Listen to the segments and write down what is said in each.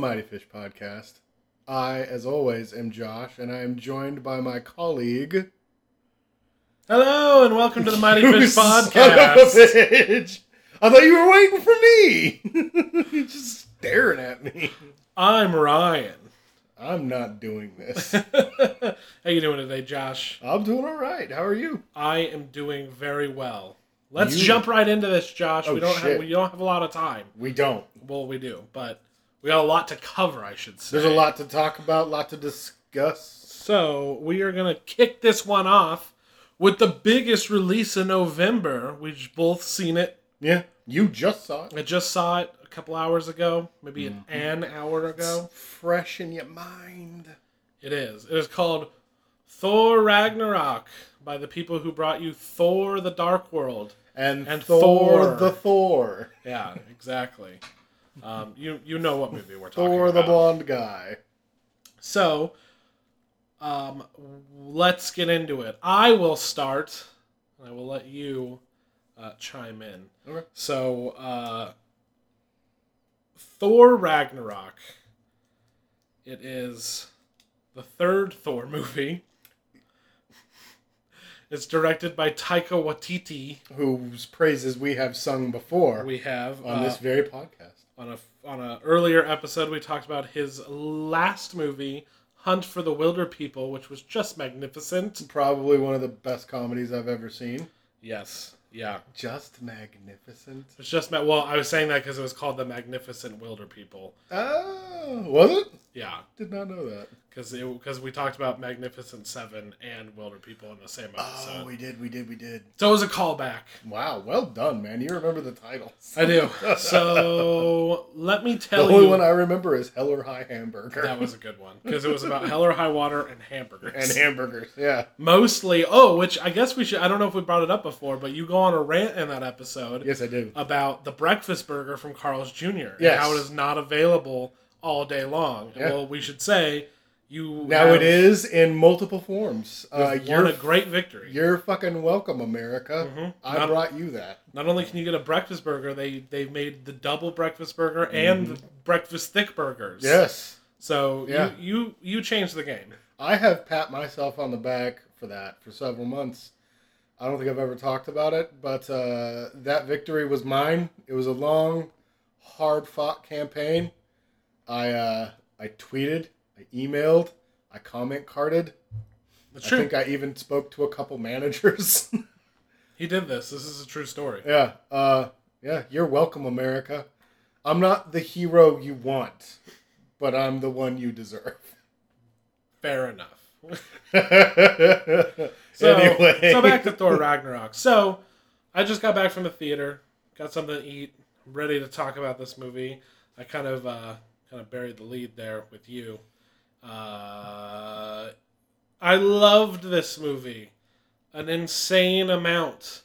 Mighty Fish Podcast. I, as always, am Josh, and I am joined by my colleague. Hello and welcome to the Mighty Fish son of a Podcast. I thought you were waiting for me. You're just staring at me. I'm Ryan. I'm not doing this. How you doing today, Josh? I'm doing all right. How are you? I am doing very well. Let's You- jump right into this, Josh. Oh, we don't shit. have we don't have a lot of time. We don't. Well, we do, but we got a lot to cover, I should say. There's a lot to talk about, a lot to discuss. So we are gonna kick this one off with the biggest release in November. We've both seen it. Yeah, you just saw it. I just saw it a couple hours ago, maybe Mm-hmm. an, an hour ago. Fresh in your mind. It is. It is called Thor Ragnarok by the people who brought you Thor the Dark World. And, And Thor, Thor. the Thor. Yeah, exactly. Um, you you know what movie we're talking about. Thor about. the blonde guy. So, um, let's get into it. I will start. and I will let you uh, chime in. Okay. So, uh, Thor Ragnarok. It is the third Thor movie. It's directed by Taika Waititi. Whose praises we have sung before We have on uh, this very podcast. On a on a earlier episode we talked about his last movie, Hunt for the Wilder People, which was just magnificent. Probably one of the best comedies I've ever seen. Yes, yeah, Just magnificent. it's just well, I was saying that because it was called the Magnificent Wilder People. Oh, was it? Yeah, Did not know that. because it because we talked about Magnificent Seven and Wilder People in the same oh, episode. Oh, we did, we did, we did. So it was a callback. Wow, well done, man. You remember the titles. I do. So let me tell you. the only you. one I remember is Hell or High Hamburger. that was a good one because it was about hell or high water and hamburgers. and hamburgers. Yeah. Mostly, oh, which I guess we should. I don't know if we brought it up before, but you go on a rant in that episode Yes, I do. about the breakfast burger from Carl's Jr. Yeah, how it is not available all day long. Yeah. Well, we should say you Now have- it is in multiple forms. Uh, you're a great victory. you're fucking welcome, America. Mhm. I Not- brought you that. Not only can you get a breakfast burger, they they've made the double breakfast burger and the breakfast thick burgers. Yes. So Yeah. you you you changed the game. I have pat myself on the back for that for several months. I don't think I've ever talked about it, but uh, that victory was mine. It was a long, hard fought campaign. I uh, I tweeted, I emailed, I comment carded. That's I true. think I even spoke to a couple managers. he did this. This is a true story. yeah, uh, yeah. You're welcome, America. I'm not the hero you want, but I'm the one you deserve. Fair enough. So, anyway, so back to Thor Ragnarok. So, I just got back from the theater, got something to eat, ready to talk about this movie. I kind of uh, kind of buried the lead there with you. Uh, I loved this movie, an insane amount.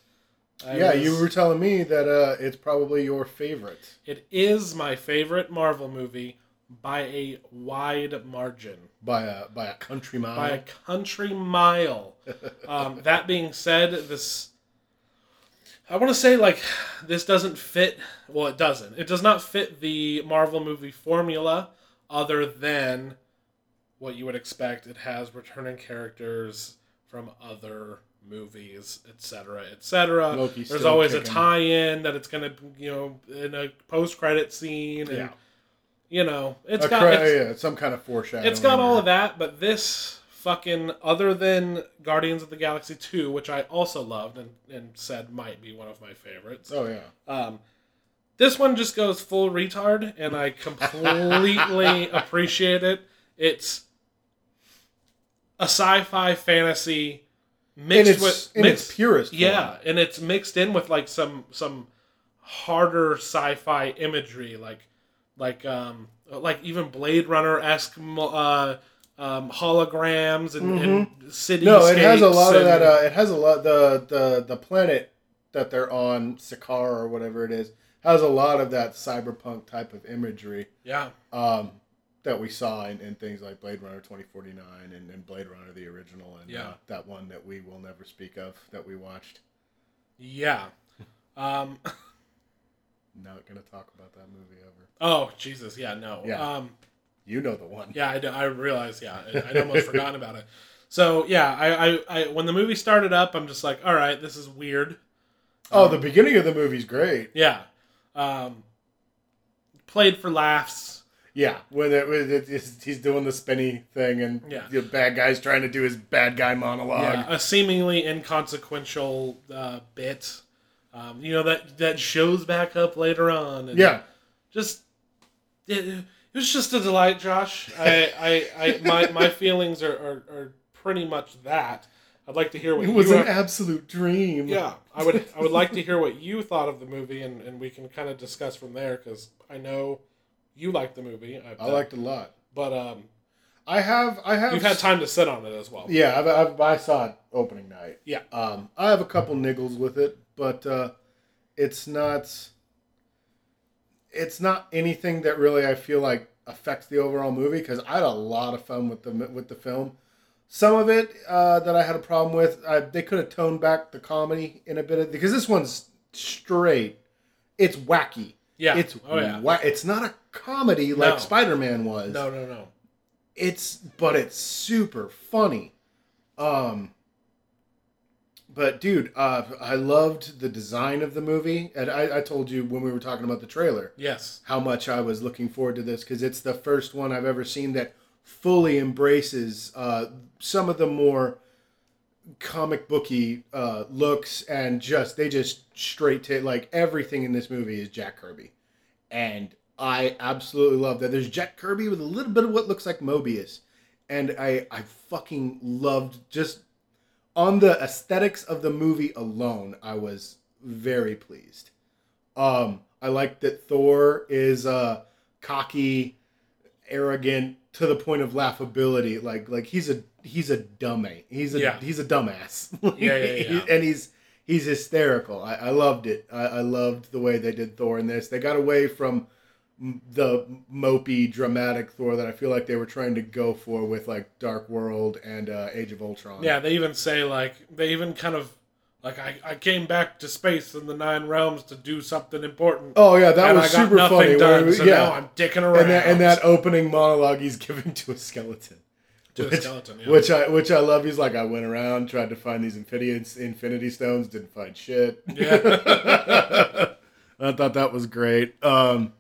I yeah, was- you were telling me that uh, it's probably your favorite. It is my favorite Marvel movie by a wide margin. by a by a country mile. by a country mile. Um, that being said, this I want to say like this doesn't fit. Well, it doesn't. It does not fit the Marvel movie formula, other than what you would expect. It has returning characters from other movies, etc., etc. There's always a tie-in that it's gonna, you know, in a post-credit scene, and yeah, you know, it's a got cra- it's- yeah, some kind of foreshadowing. it's got all of that, but this fucking other than Guardians of the Galaxy 2, which I also loved and, and said might be one of my favorites. Oh yeah, Um this one just goes full retard and I completely appreciate it. It's a sci-fi fantasy in mixed its with in mixed, its purest. form. yeah, and it's mixed in with like some some harder sci-fi imagery, like like um like even Blade Runner esque uh, um, holograms and, and city. Mm-hmm. No, it has a lot of that. Uh, it has a lot. The the the planet that they're on, Sakaar or whatever it is, has a lot of that cyberpunk type of imagery. yeah, Um, that we saw in, in things like Blade Runner 2049 and, and Blade Runner the original and Yeah. uh, that one that we will never speak of that we watched. yeah. Um, Not gonna talk about that movie ever. Oh Jesus, yeah, no. Yeah. Um, You know the one. yeah, I, do- I realize. Yeah, I- I'd almost forgotten about it. So yeah, I, I, I when the movie started up, I'm just like, all right, this is weird. Oh, the beginning of the movie's great. Yeah. Um, played for laughs. Yeah, when it, when it, he's doing the spinny thing, and Yeah. the bad guy's trying to do his bad guy monologue. Yeah, a seemingly inconsequential uh, bit. Um, you know that that shows back up later on. And Yeah. just it was just a delight, Josh. I, I, I my my feelings are, are, are pretty much that. I'd like to hear what It was you an have- absolute dream. yeah. I would I would like to hear what you thought of the movie, and, and we can kind of discuss from there because I know you liked the movie. I, I liked it a lot. but um, I have, I have. you've had time to sit on it as well. Yeah, I've, I've, I saw it opening night. Yeah. Um, I have a couple niggles with it, but uh, it's not. It's not anything that really I feel like affects the overall movie because I had a lot of fun with the with the film. Some of it uh, that I had a problem with, uh, they could have toned back the comedy in a bit of, because this one's straight. It's wacky. Yeah. It's oh yeah. wa- It's not a comedy like No. Spider Man was No no no. it's but it's super funny um but dude uh i loved the design of the movie and i, I told you when we were talking about the trailer Yes. how much i was looking forward to this because it's the first one i've ever seen that fully embraces uh some of the more comic booky uh looks and just they just straight to like everything in this movie is jack kirby and I absolutely love that. There's Jack Kirby with a little bit of what looks like Moebius, and I I fucking loved just on the aesthetics of the movie alone. I was very pleased. Um, I like that Thor is uh cocky, arrogant to the point of laughability. Like like he's a he's a dummy. He's a Yeah. he's a dumbass. Yeah, yeah, yeah. and he's he's hysterical. I, I loved it. I, I loved the way they did Thor in this. They got away from the mopey, dramatic Thor that I feel like they were trying to go for with like Dark World and uh, Age of Ultron. Yeah, they even say like they even kind of like I, I came back to space in the nine realms to do something important. Oh yeah, that was super funny. done, where- so yeah, now I'm dicking around. and that and that opening monologue he's giving to a skeleton. to which- skeleton, yeah. Which I which I love. He's like, I went around, tried to find these infinity infinity stones, didn't find shit. Yeah. I thought that was great. Um,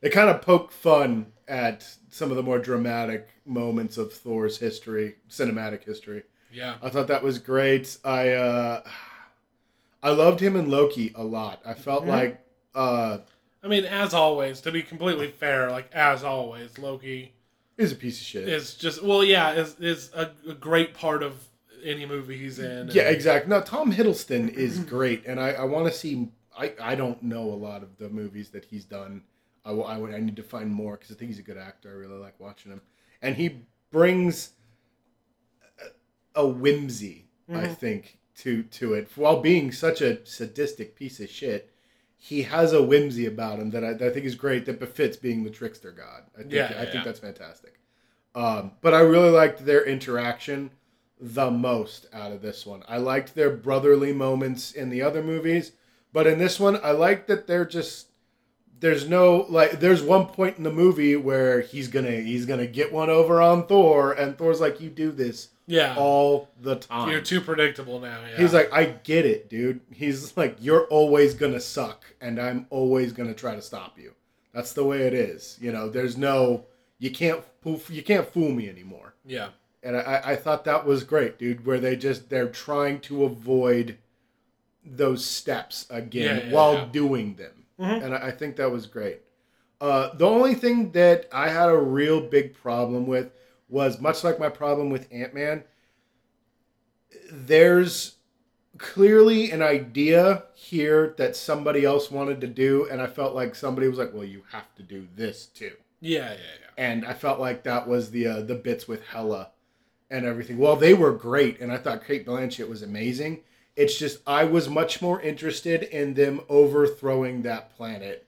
they kind of poke fun at some of the more dramatic moments of Thor's history, cinematic history. yeah. I thought that was great. I uh, I loved him and Loki a lot. I felt Mhm. like uh, I mean, as always, to be completely fair, like as always, Loki is a piece of shit. is just well, yeah, is is a, a great part of any movie he's in. Yeah, and- exactly. No, Tom Hiddleston is great, and I, I want to see. I, I don't know a lot of the movies that he's done. I, I, would- I need to find more because I think he's a good actor. I really like watching him, and he brings a, a whimsy, I Mhm. think, to to it while being such a sadistic piece of shit. He has a whimsy about him that I, that I think is great. That befits being the trickster god. I think Yeah, I yeah. think that's fantastic. Um, but I really liked their interaction the most out of this one. I liked their brotherly moments in the other movies, but in this one, I like that they're just there's no like there's one point in the movie where he's gonna he's gonna get one over on Thor, and Thor's like, "You do this yeah. all the time." You're too predictable now. Yeah. He's like, "I get it, dude." He's like, "You're always gonna suck, and I'm always gonna try to stop you." That's the way it is. You know, there's no you can't fool, you can't fool me anymore yeah, and I, I thought that was great, dude. Where they just they're trying to avoid those steps again Yeah, yeah, while doing them, Mhm. and I, I think that was great. Uh, the only thing that I had a real big problem with was much like my problem with Ant Man. There's clearly an idea here that somebody else wanted to do, and I felt like somebody was like, "Well, you have to do this too." yeah, yeah, yeah. and I felt like that was the uh, the bits with Hela and everything. Well, they were great, and I thought Cate Blanchett was amazing. It's just I was much more interested in them overthrowing that planet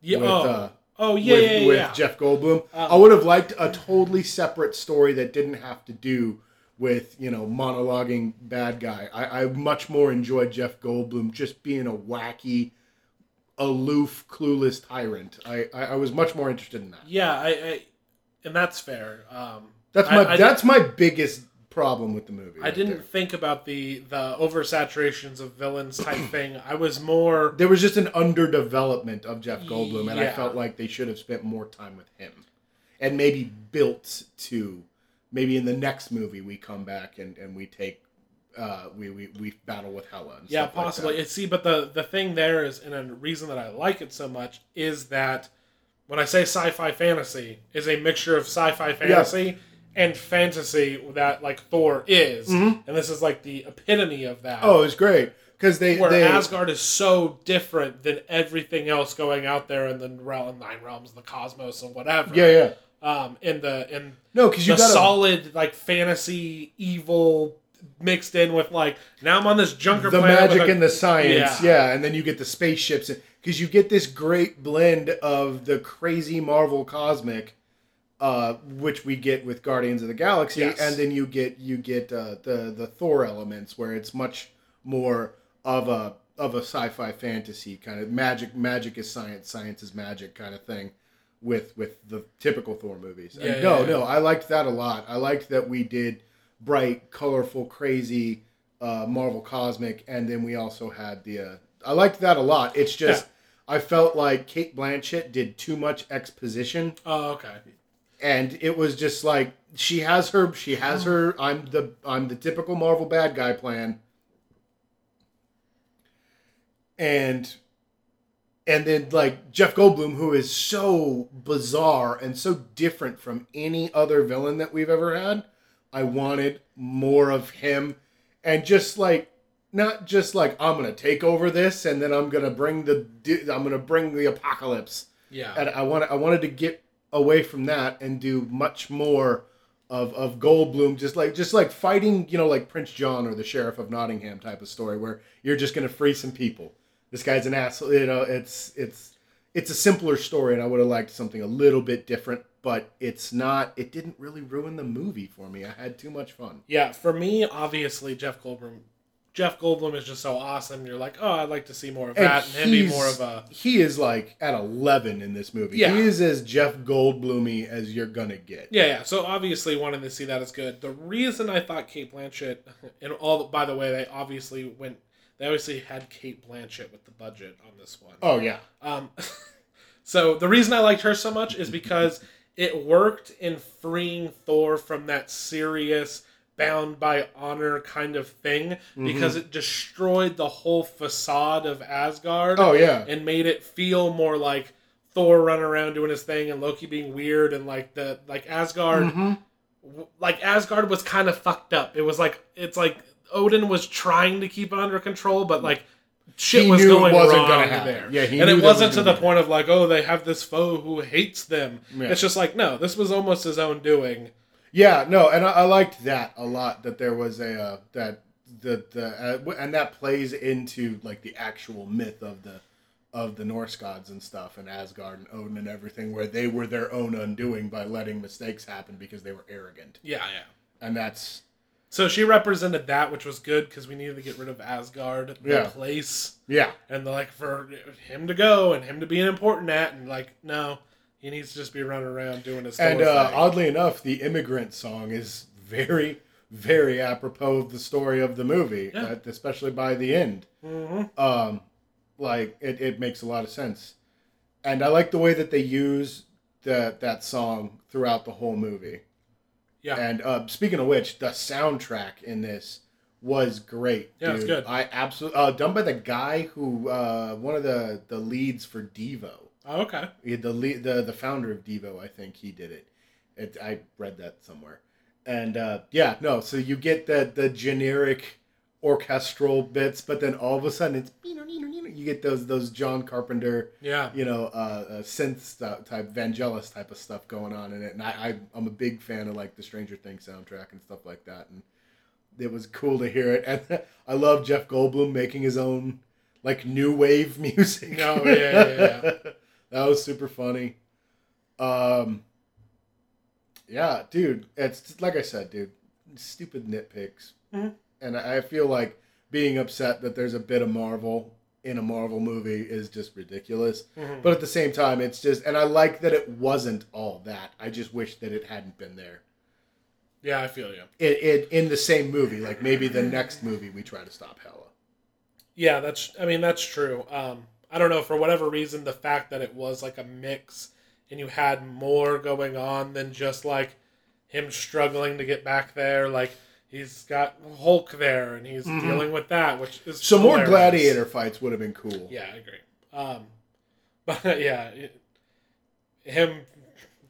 Yeah. with, oh, uh, oh, yeah, with, yeah, yeah. with yeah. Jeff Goldblum. Um, I would have liked a totally separate story that didn't have to do with you know monologuing bad guy. I, I much more enjoyed Jeff Goldblum just being a wacky, aloof, clueless tyrant. I, I, I was much more interested in that. Yeah, I, I and that's fair. Um, That's my I that's my biggest problem with the movie. I right didn't there. think about the the oversaturations of villains type thing. I was more There was just an underdevelopment of Jeff Goldblum, and I felt like they should have spent more time with him, and maybe built to maybe in the next movie we come back and, and we take uh, we, we we battle with Hela. And yeah, like possibly. It see, but the the thing there is, and a reason that I like it so much is that when I say sci-fi fantasy, is a mixture of sci-fi fantasy and fantasy that like Thor is, and this is like the epitome of that. Mm-hmm. Oh, it's great because they where they Asgard is so different than everything else going out there in the realm, nine realms, the cosmos, and whatever. yeah yeah Um, in the in no because you got solid like fantasy evil mixed in with like now I'm on this junker the magic a- and the science, Yeah. yeah. and then you get the spaceships because you get this great blend of the crazy Marvel cosmic, uh, which we get with Guardians of the Galaxy, Yes. and then you get you get uh, the the Thor elements where it's much more of a of a sci-fi fantasy kind of magic. Magic is science, science is magic kind of thing. With with the typical Thor movies, and Yeah, no, yeah, yeah. no, I liked that a lot. I liked that we did bright, colorful, crazy uh, Marvel Cosmic, and then we also had the. Uh, I liked that a lot. It's just I felt like Cate Blanchett did too much exposition, Oh, okay. And it was just like she has her. She has her. I'm the I'm the typical Marvel bad guy plan, and and then like Jeff Goldblum, who is so bizarre and so different from any other villain that we've ever had. I wanted more of him, and just like not just like I'm gonna take over this and then I'm gonna bring the I'm gonna bring the apocalypse. Yeah. And I want I wanted to get away from that and do much more of of Goldblum, just like just like fighting, you know, like Prince John or the Sheriff of Nottingham type of story where you're just gonna free some people. This guy's an asshole. You know, it's it's it's a simpler story, and I would have liked something a little bit different. But it's not. It didn't really ruin the movie for me. I had too much fun. Yeah, for me, obviously Jeff Goldblum. Jeff Goldblum is just so awesome. You're like, oh, I'd like to see more of that, and him be more of a He is like at eleven in this movie. Yeah. He is as Jeff Goldblumy as you're gonna get. yeah, yeah. So obviously, wanting to see that is good. The reason I thought Cate Blanchett, and all by the way, they obviously went. They obviously had Cate Blanchett with the budget on this one. Oh yeah. Um, so the reason I liked her so much is because it worked in freeing Thor from that serious, bound by honor kind of thing because it destroyed the whole facade of Asgard Oh yeah. and made it feel more like Thor running around doing his thing and Loki being weird and like the like Asgard Mhm. w- like Asgard was kind of fucked up. It was like it's like Odin was trying to keep it under control, but like shit He was going wasn't wrong gonna there. Yeah, he and it wasn't was to the point of like, oh, they have this foe who hates them. Yeah. It's just like no, this was almost his own doing. Yeah, no, and I, I liked that a lot. That there was a uh, that the the uh, and that plays into like the actual myth of the of the Norse gods and stuff, and Asgard and Odin and everything, where they were their own undoing by letting mistakes happen because they were arrogant, Yeah, yeah. and that's So she represented that, which was good because we needed to get rid of Asgard, the Yeah. place, yeah, and the, like for him to go and him to be an important at, and like no, he needs to just be running around doing his. and uh, oddly enough, the immigrant song is very very apropos of the story of the movie, Yeah. especially by the end. Mhm. um like it, it makes a lot of sense and i like the way that they use that that song throughout the whole movie Yeah. and uh speaking of which the soundtrack in this was great Yeah, it's good. i absolutely uh done by the guy who uh one of the the leads for devo Oh, okay. he- the the the founder of Devo, I think he did it. it I read that somewhere, and uh, yeah, no. So you get the the generic orchestral bits, but then all of a sudden it's you get those those John Carpenter, Yeah. you know, uh, uh synth stuff, type Vangelis type of stuff going on in it, and I, I I'm a big fan of like the Stranger Things soundtrack and stuff like that, and it was cool to hear it, and I love Jeff Goldblum making his own like new wave music. Oh, yeah, yeah, yeah. that was super funny. Um, yeah, dude, it's like I said, dude, stupid nitpicks, Mhm. and I I feel like being upset that there's a bit of Marvel in a Marvel movie is just ridiculous. Mhm. But at the same time, it's just, and I like that it wasn't all that. I just wish that it hadn't been there. Yeah, I feel you. It, it in the same movie, like maybe the next movie we try to stop Hela. Yeah, that's. I mean, that's true. Um, I don't know for whatever reason, the fact that it was like a mix and you had more going on than just like him struggling to get back there. Like he's got Hulk there and he's Mhm. dealing with that, which is So more gladiator fights would have been cool. Yeah, I agree. Um, but yeah, it, him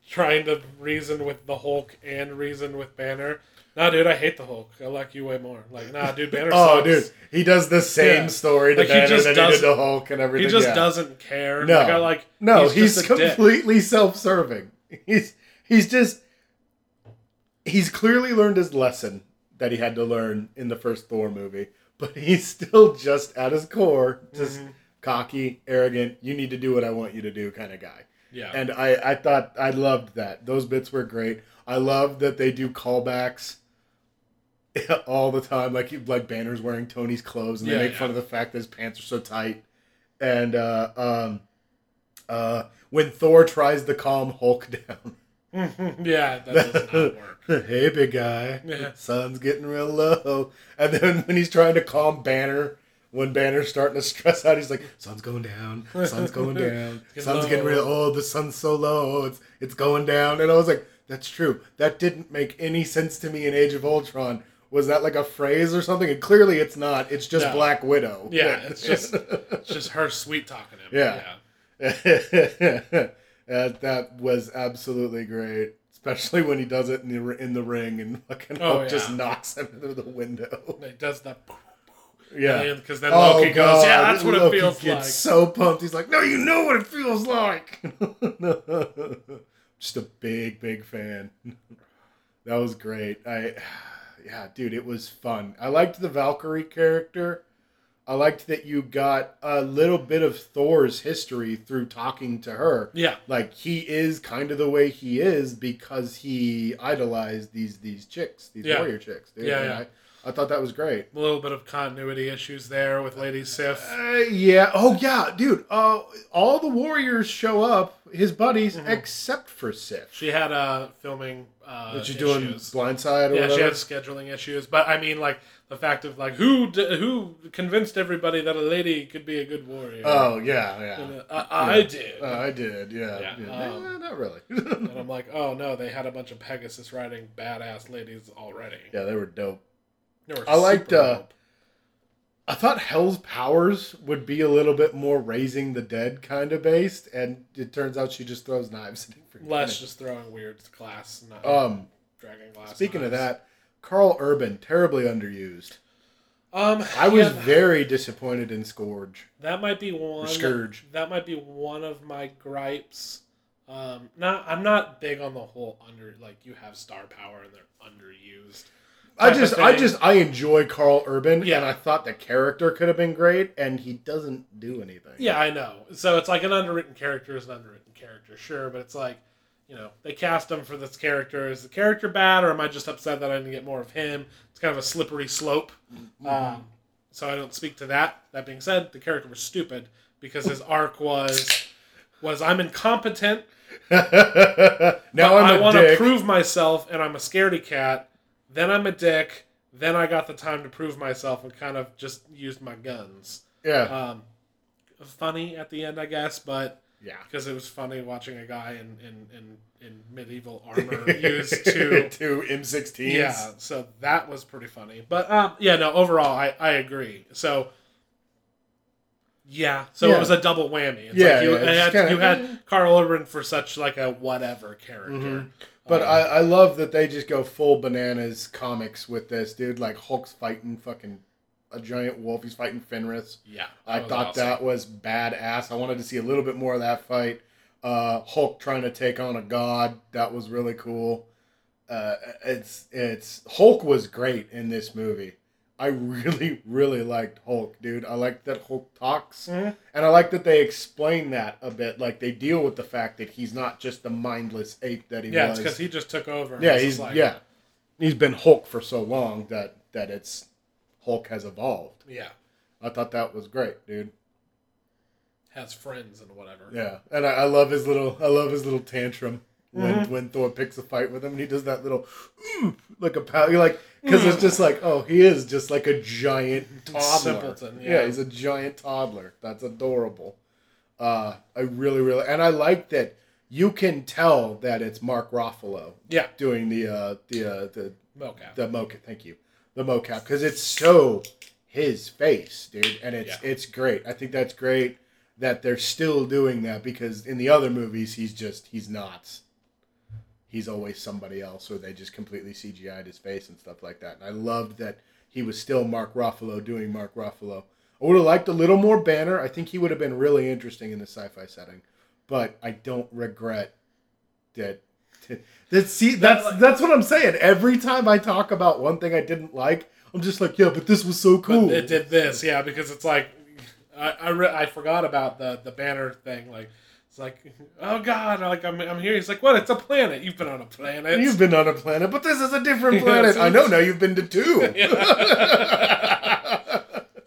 trying to reason with the Hulk and reason with Banner. Nah, dude, I hate the Hulk. I like you way more. Like, nah, dude, Banner. Oh, sucks. dude, he does the same Yeah. story to Like, he Banner just that he did to Hulk and everything. He just yeah. doesn't care. No. Like, I like. No, he's he's, a dick. completely self-serving. He's he's just he's clearly learned his lesson that he had to learn in the first Thor movie, but he's still just at his core just Mhm. cocky, arrogant. You need to do what I want you to do kind of guy. Yeah. And I I thought I loved that. Those bits were great. I love that they do callbacks all the time, like like Banner's wearing Tony's clothes, and they Yeah, make yeah. fun of the fact that his pants are so tight. And uh, um, uh, when Thor tries to calm Hulk down, yeah, that does not work. hey big guy, Yeah. sun's getting real low. And then when he's trying to calm Banner, when Banner's starting to stress out, he's like, "Sun's going down, sun's going down, sun's low. getting real. Oh, the sun's so low, it's it's going down." And I was like, "That's true. That didn't make any sense to me in Age of Ultron." Was that like a phrase or something? And clearly, it's not. It's just No. Black Widow. Yeah, it's just it's just her sweet talking him. Yeah. that, that was absolutely great, especially when he does it in the in the ring and fucking Oh, Hulk just knocks him through the window. It does the Yeah. because then Oh, Loki goes, yeah, that's what Loki it feels gets like. So pumped, he's like, "No, you know what it feels like." Just a big, big fan. that was great. I, yeah, dude, it was fun. I liked the Valkyrie character. I liked that you got a little bit of Thor's history through talking to her. Yeah, Like he is kind of the way he is because he idolized these these chicks, these Yeah. warrior chicks. Dude. Yeah, yeah. I, I thought that was great. a little bit of continuity issues there with Lady Sif. Uh, yeah. Oh, yeah, dude. Uh, all the warriors show up, his buddies, Mhm. except for Sif. She had uh filming uh she's issues. doing Blindside or yeah, she had scheduling issues, but I mean, like the fact of like who d- who convinced everybody that a lady could be a good warrior. Oh yeah, yeah. And, uh, I, I did. Uh, I did. Yeah. Yeah, yeah. um, Eh, not really. and I'm like, oh no, they had a bunch of Pegasus riding badass ladies already. yeah, they were dope. I liked, uh. I thought Hela's powers would be a little bit more raising the dead kind of based, and it turns out she just throws knives. less just throwing weird glass, not Um, dragon glass. speaking of that, Karl Urban terribly underused. um, I was yeah, very disappointed in Skurge that might be or one. Skurge. That might be one of my gripes. Um, not I'm not big on the whole under like you have star power and they're underused. I just, I just, I enjoy Karl Urban, Yeah. and I thought the character could have been great, and he doesn't do anything. Yeah, I know. So it's like an underwritten character is an underwritten character, sure, but it's like, you know, they cast him for this character. Is the character bad, or am I just upset that I didn't get more of him? It's kind of a slippery slope. Mm-hmm. Um, so I don't speak to that. That being said, the character was stupid because his arc was was I'm incompetent. now I'm I want to prove myself, and I'm a scaredy cat. Then I'm a dick. Then I got the time to prove myself and kind of just used my guns. yeah, Um, funny at the end, I guess, but yeah. because it was funny watching a guy in in, in, in medieval armor use to to M16s. yeah so that was pretty funny but um yeah no overall i i agree so yeah so Yeah. it was a double whammy it's Yeah, like you, yeah, had, kinda- you had karl urban for such like a whatever character Mhm. But Um, I, I love that they just go full bananas comics with this dude. Like Hulk's fighting fucking a giant wolf. He's fighting Fenris. yeah I thought awesome. that was badass. I wanted to see a little bit more of that fight. Uh, Hulk trying to take on a god. That was really cool. Uh, it's it's Hulk was great in this movie. I really really liked Hulk, dude. I like that Hulk talks, Mhm. and I like that they explain that a bit. Like they deal with the fact that he's not just the mindless ape that he yeah was. it's because he just took over yeah, he's like, yeah, he's been Hulk for so long that that it's Hulk has evolved. yeah I thought that was great, dude. has friends and whatever. Yeah, and I, I love his little I love his little tantrum when Mhm. when Thor picks a fight with him and he does that little "Mm," like a pow. You're like because it's just like oh he is just like a giant toddler. Simpleton, Yeah. yeah. he's a giant toddler. That's adorable. Uh, I really really and I like that you can tell that it's Mark Ruffalo Yeah, doing the uh, the uh, the mocap. the mocap. Thank you, the mocap because it's so his face, dude, and it's Yeah. it's great. I think that's great that they're still doing that because in the other movies he's just he's not. He's always somebody else, or they just completely CGI'd his face and stuff like that. And I loved that he was still Mark Ruffalo doing Mark Ruffalo. I would have liked a little more Banner. I think he would have been really interesting in the sci-fi setting, but I don't regret that. That see, that's that's what I'm saying. Every time I talk about one thing I didn't like, I'm just like, yeah, but this was so cool. But it did this, yeah, because it's like I I, re- I forgot about the the banner thing. Like it's like oh god, like I'm I'm here. He's like, what? It's a planet. You've been on a planet. You've been on a planet, but this is a different planet. I know now. You've been to two.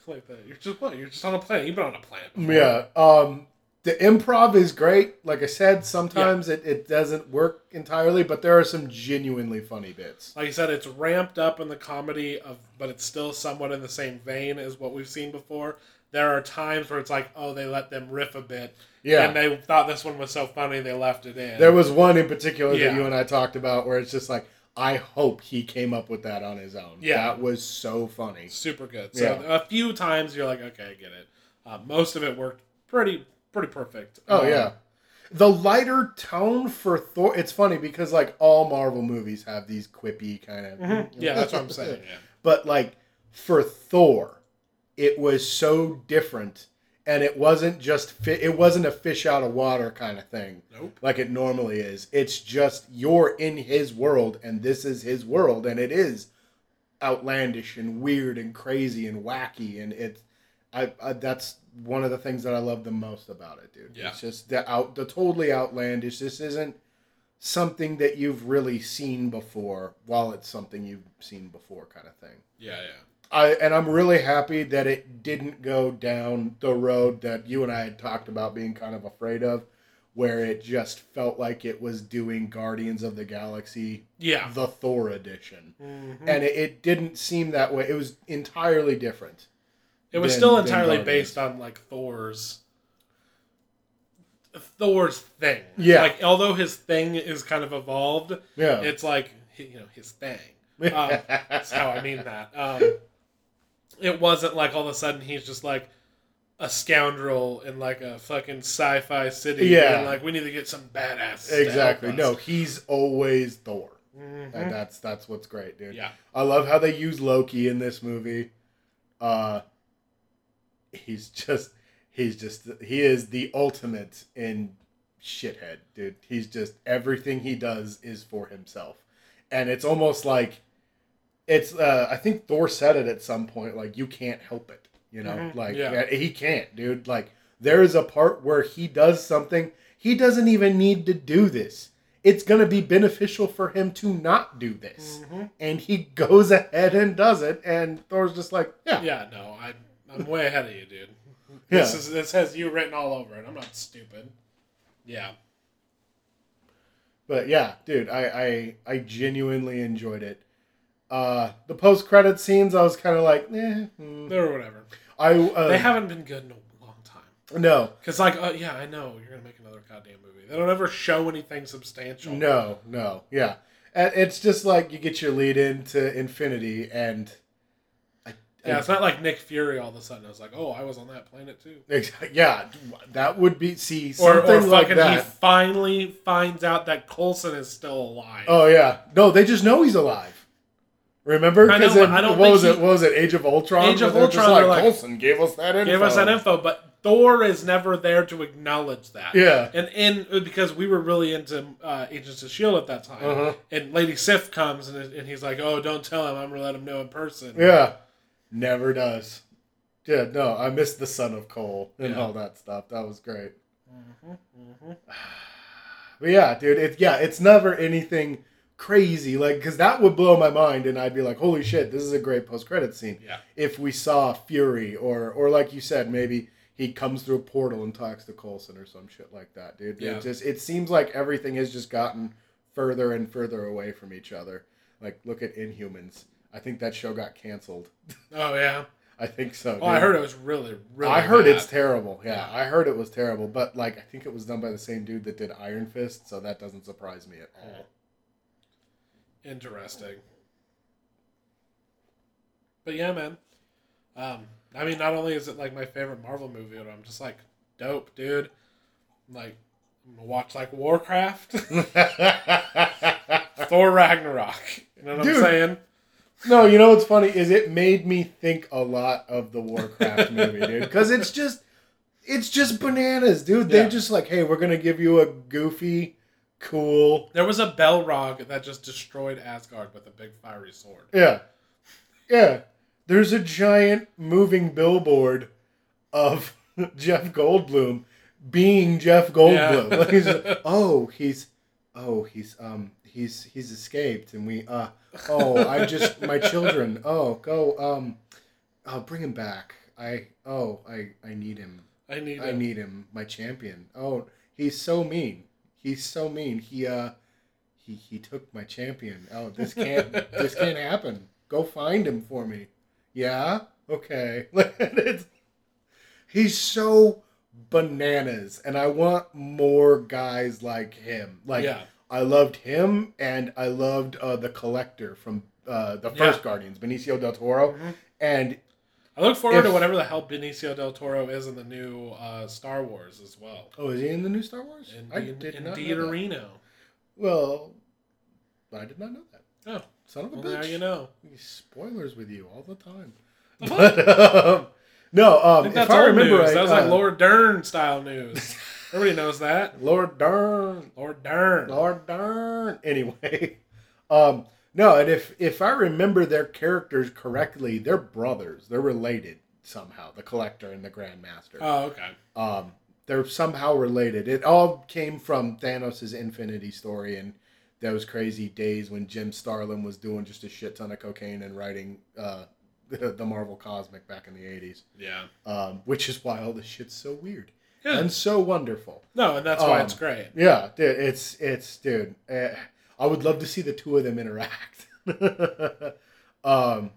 Like that. You're just what? You're just on a planet. You've been on a planet. before. yeah. Um, the improv is great. Like I said, sometimes it, it doesn't work entirely, but there are some genuinely funny bits. Like I said, it's ramped up in the comedy of, but it's still somewhat in the same vein as what we've seen before. There are times where it's like, oh, they let them riff a bit, Yeah. and they thought this one was so funny they left it in. There was one in particular Yeah. that you and I talked about where it's just like, I hope he came up with that on his own. Yeah. That was so funny. super good. So Yeah. a few times you're like, okay, I get it. Uh, most of it worked pretty pretty perfect. Oh Um, yeah. The lighter tone for Thor it's funny because like all Marvel movies have these quippy kind of mhm. Yeah, that's what I'm saying. Yeah. But like for Thor, it was so different and it wasn't just fi- it wasn't a fish out of water kind of thing Nope. like it normally is. It's just you're in his world and this is his world and it is outlandish and weird and crazy and wacky and it's I, I that's one of the things that I love the most about it, dude. Yeah. It's just the out the totally outlandish. This isn't something that you've really seen before while it's something you've seen before kind of thing. Yeah, yeah. I and I'm really happy that it didn't go down the road that you and I had talked about being kind of afraid of, where it just felt like it was doing Guardians of the Galaxy, Yeah. the Thor edition, Mhm. and it, it didn't seem that way. It was entirely different. It was than- still entirely based on like Thor's Thor's thing. Yeah. Like although his thing is kind of evolved, Yeah, it's like you know his thing. Um, that's how I mean that. Um, it wasn't like all of a sudden he's just like a scoundrel in like a fucking sci-fi city. Yeah. and like we need to get some badass. exactly. No, he's always Thor, Mhm. and that's that's what's great, dude. Yeah. I love how they use Loki in this movie. Uh he's just he's just he is the ultimate in shithead, dude. He's just everything he does is for himself. And it's almost like it's uh I think Thor said it at some point like you can't help it, you know? Mhm, Like yeah. yeah, he can't, dude. Like there is a part where he does something he doesn't even need to do this. It's going to be beneficial for him to not do this Mhm. and he goes ahead and does it, and Thor's just like, yeah, Yeah. No, I I'm way ahead of you, dude. Yeah. This is this has you written all over it. I'm not stupid. Yeah. but yeah, dude, I I, I genuinely enjoyed it. Uh, the post credit scenes, I was kind of like, eh, hmm. Or whatever. I uh, they haven't been good in a long time. no, Cause like, uh, yeah, I know you're gonna make another goddamn movie. They don't ever show anything substantial. no, no, yeah, and it's just like you get your lead into Infinity, and I, Yeah, it's not like Nick Fury all of a sudden. I was like, oh, I was on that planet too. Yeah, that would be see Or, something or like fucking he finally finds out that Coulson is still alive. Oh yeah, no, they just know he's alive. Remember? I know, 'Cause but in- I don't what was he- it? What was it? Age of Ultron. Age of Ultron, Like, like, Coulson gave us that info. Give us that info, but Thor is never there to acknowledge that. Yeah. And in because we were really into uh, Agents of Shield at that time, Uh-huh. and Lady Sif comes and, and he's like, "Oh, don't tell him. I'm gonna let him know in person." Yeah. Never does. Yeah, no, I missed the son of Coul and Yeah. all that stuff. That was great. Mhm, mhm. But yeah, dude, It yeah, it's never anything crazy like because that would blow my mind, and I'd be like, "Holy shit, this is a great post credit scene." Yeah. If we saw Fury, or or like you said, maybe he comes through a portal and talks to Coulson or some shit like that, dude. Yeah. It just it seems like everything has just gotten further and further away from each other. Like look at Inhumans. I think that show got canceled. Oh yeah. I think so. Oh, I heard it was really, really. I heard bad. it's terrible. Yeah, Yeah. I heard it was terrible, but like I think it was done by the same dude that did Iron Fist, so that doesn't surprise me at all. Interesting. But yeah, man. Um, I mean, not only is it like my favorite Marvel movie, but I'm just like, dope, dude. Like, I'm gonna watch like Warcraft, Thor Ragnarok. You know what Dude. I'm saying? no, you know what's funny is it made me think a lot of the Warcraft movie, dude, because it's just it's just bananas, dude. Yeah. They're just like, hey, we're gonna give you a goofy, cool, There was a Balrog that just destroyed Asgard with a big fiery sword. yeah, yeah. There's a giant moving billboard of Jeff Goldblum being Jeff Goldblum. Yeah. Like he's oh, he's oh, he's um he's he's escaped and we uh oh, I just my children. Oh, go um I'll bring him back. I oh, I I need him. I need. I him. need him, my champion. Oh, he's so mean. He's so mean. He uh he he took my champion. Oh, this can't this can't happen. Go find him for me. Yeah? Okay. it's, he's so bananas and I want more guys like him. Like yeah. I loved him and I loved uh the collector from uh the first Yeah. Guardians, Benicio del Toro. Mhm. And I look forward to whatever the hell Benicio del Toro is in the new uh, Star Wars as well. oh, is he in the new Star Wars? In, I in, did in not. Diorino. Well, I did not know that. Oh, Son of a well, bitch. now you know. Spoilers with you all the time. But, um, no, I um, if that's I remember news. right, that was uh, like Laura Dern style news. Everybody knows that. Laura Dern. Laura Dern. Laura Dern. Anyway, um, no, and if if I remember their characters correctly, they're brothers. They're related somehow. The Collector and the Grandmaster. Oh, okay. um, they're somehow related. It all came from Thanos' Infinity Story and those crazy days when Jim Starlin was doing just a shit ton of cocaine and writing uh, the, the Marvel Cosmic back in the 80s. Yeah. Um, which is why all this shit's so weird Yeah. and so wonderful. No, and that's why Um, it's great. Yeah, dude, it's it's dude. Uh, I would love to see the two of them interact. um,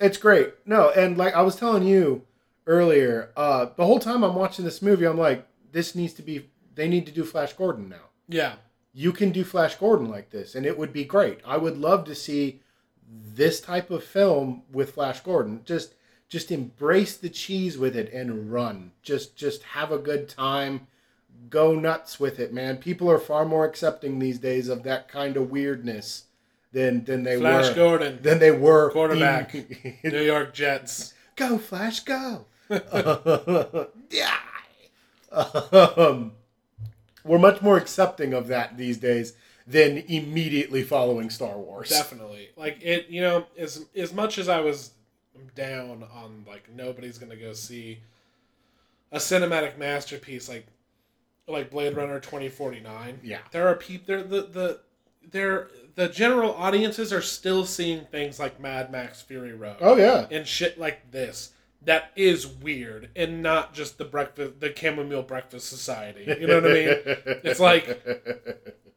it's great. No, and like I was telling you earlier, uh, the whole time I'm watching this movie, I'm like, this needs to be. They need to do Flash Gordon now. Yeah. You can do Flash Gordon like this, and it would be great. I would love to see this type of film with Flash Gordon. Just just embrace the cheese with it and run. Just just have a good time. Go nuts with it, man. People are far more accepting these days of that kind of weirdness than than they Flash were Gordon, than they were Quarterback. in- New York Jets. go Flash, go. Die. Um, we're much more accepting of that these days than immediately following Star Wars. Definitely. Like it, you know, as as much as I was down on like nobody's gonna go see a cinematic masterpiece like like Blade Runner twenty forty nine. Yeah. There are people there the the there the general audiences are still seeing things like Mad Max Fury Road Oh yeah. and shit like this. That is weird and not just the breakfast the chamomile breakfast society. You know what I mean? It's like-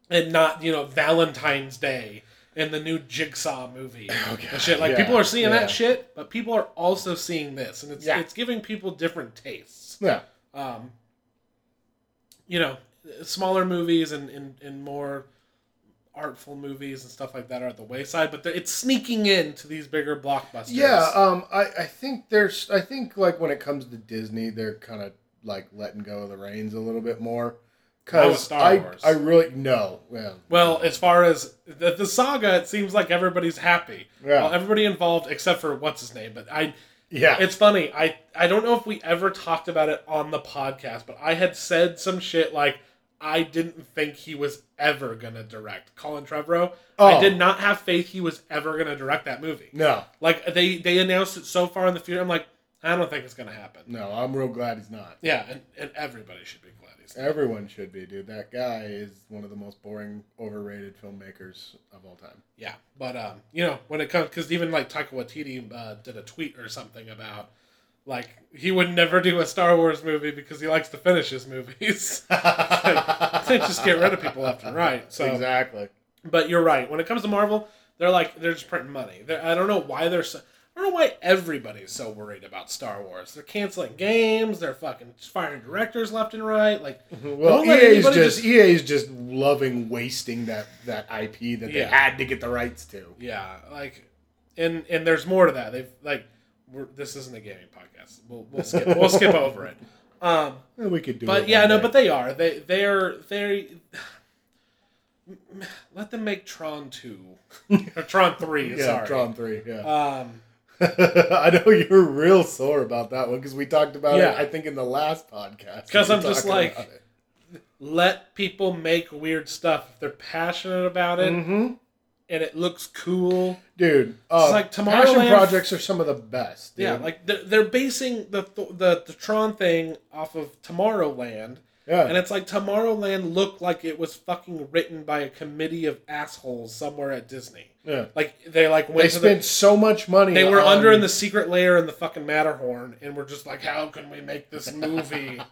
and not you know Valentine's Day and the new Jigsaw movie Oh, and shit. Like yeah, people are seeing yeah. that shit, but people are also seeing this, and it's Yeah. it's giving people different tastes. yeah. Um, you know, smaller movies and, and, and more artful movies and stuff like that are at the wayside, but it's sneaking into these bigger blockbusters. Yeah, um, I, I think there's I think like when it comes to Disney, they're kind of like letting go of the reins a little bit more. Cause I Wars. I really no well Well, as far as the, the saga, it seems like everybody's happy. Yeah. Well, everybody involved except for what's his name, but I yeah It's funny. I I don't know if we ever talked about it on the podcast, but I had said some shit like I didn't think he was ever gonna direct Colin Trevorrow. I Oh. did not have faith he was ever gonna direct that movie. no Like they they announced it so far in the future. I'm like, I don't think it's gonna happen. no I'm real glad he's not. Yeah, and, and everybody should be he's. Everyone should be, dude. That guy is one of the most boring, overrated filmmakers of all time. Yeah, but um, you know when it comes because even like Taika Waititi uh, did a tweet or something about like he would never do a Star Wars movie because he likes to finish his movies. Can't just get rid of people left and right. So exactly. But you're right. When it comes to Marvel, they're like they're just printing money. They're, I don't know why they're so. I don't know why everybody's so worried about Star Wars. They're canceling games. They're fucking firing directors left and right. Like, Well, Don't let EA's just, just- EA's just loving wasting that that IP that they had to get the rights to. yeah, like, and and there's more to that. They've like, we're, this isn't a gaming podcast. We'll we'll skip we'll skip over it. Um, We could do. but yeah, no, day. but they are. They they are they. Let them make Tron two or Tron three. yeah, sorry. Tron three. Yeah, Um, I know you're real sore about that one because we talked about Yeah. it. I think in the last podcast. Because I'm just like- let people make weird stuff if they're passionate about it Mhm. and it looks cool. dude. Uh, like passion Tomorrowland- projects are some of the best. Dude. Yeah, like they're, they're basing the, the the Tron thing off of Tomorrowland, yeah, and it's like Tomorrowland looked like it was fucking written by a committee of assholes somewhere at Disney. yeah. Like they like went They spent the, so much money. they were on- under in the secret layer in the fucking Matterhorn, and we're just like, how can we make this movie?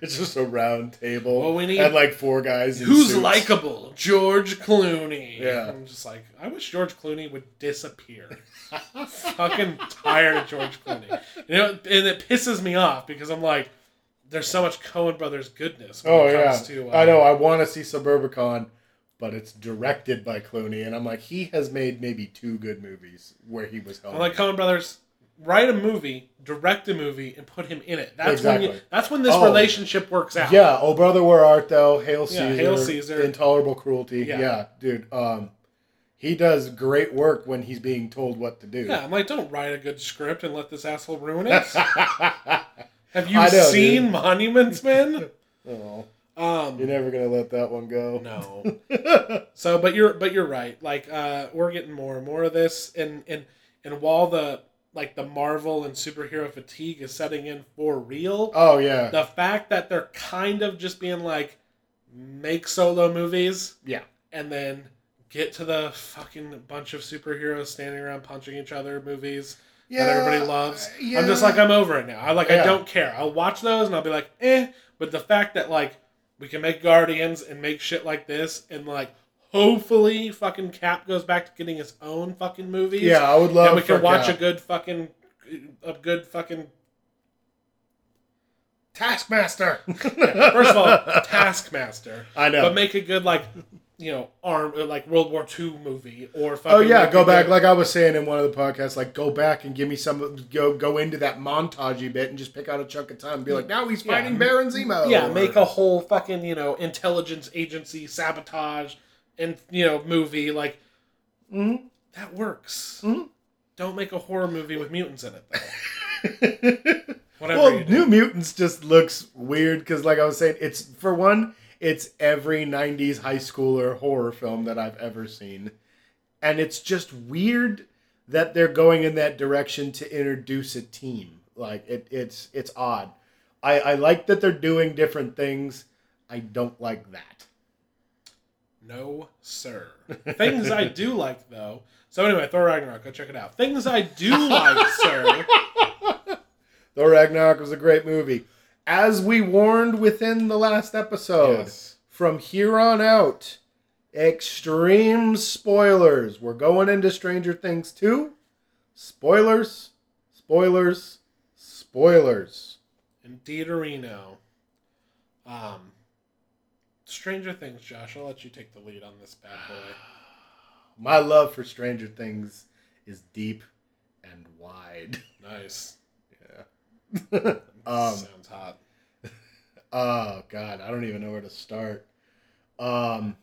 It's just a round table. Well, we need- and like four guys. Who's likable? George Clooney. Yeah. I'm just like, I wish George Clooney would disappear. Fucking tired of George Clooney. You know, and it pisses me off because I'm like, there's so much Coen Brothers goodness when Oh it yeah, comes to. uh, I know. I want to see Suburbicon, but it's directed by Clooney, and I'm like, he has made maybe two good movies where he was helping. I'm like Coen Brothers. Write a movie, direct a movie, and put him in it. That's when you, that's when this Oh. relationship works out. yeah, oh brother, where art thou? Hail Yeah, Caesar! Hail Caesar. Intolerable cruelty. Yeah. Yeah. dude. Um, he does great work when he's being told what to do. Yeah, I'm like, don't write a good script and let this asshole ruin it. Have you know, seen dude. Monuments Men? oh, Um, you're never gonna let that one go. No. so, but you're but you're right. Like uh, we're getting more and more of this, and and and while the like the Marvel and superhero fatigue is setting in for real, Oh yeah, the fact that they're kind of just being like make solo movies yeah. and then get to the fucking bunch of superheroes standing around punching each other movies Yeah, that everybody loves. yeah. I'm just like I'm over it now. I like I don't care. I'll watch those and I'll be like, eh. But the fact that like we can make Guardians and make shit like this and like hopefully fucking Cap goes back to getting his own fucking movies. Yeah, I would love. And we can watch Cap. a good fucking a good fucking Taskmaster. first of all Taskmaster. I know. But make a good like you know arm like World War II movie or fucking Oh yeah, go back good- like I was saying in one of the podcasts. Like go back and give me some. Go go into that montagey bit and just pick out a chunk of time and be like, now he's Yeah. fighting Baron Zemo. yeah, or- make a whole fucking you know intelligence agency sabotage and you know movie like Mhm. that works. Mhm. Don't make a horror movie with mutants in it though. Whatever well. New Mutants just looks weird because, like I was saying, it's for one, it's every '90s high schooler horror film that I've ever seen, and it's just weird that they're going in that direction to introduce a team. Like it, it's it's odd. I, I like that they're doing different things. I don't like that. No, sir. Things I do like though. So anyway, Thor Ragnarok, go check it out. Things I do like, sir. Thor Ragnarok was a great movie. As we warned within the last episode, Yes. from here on out, extreme spoilers. We're going into Stranger Things 2. Spoilers, spoilers, spoilers. Indeed, Reno. Um, Stranger Things, Josh. I'll let you take the lead on this bad boy. My love for Stranger Things is deep and wide. Nice. Yeah. um, Sounds hot. Oh God, I don't even know where to start. Um,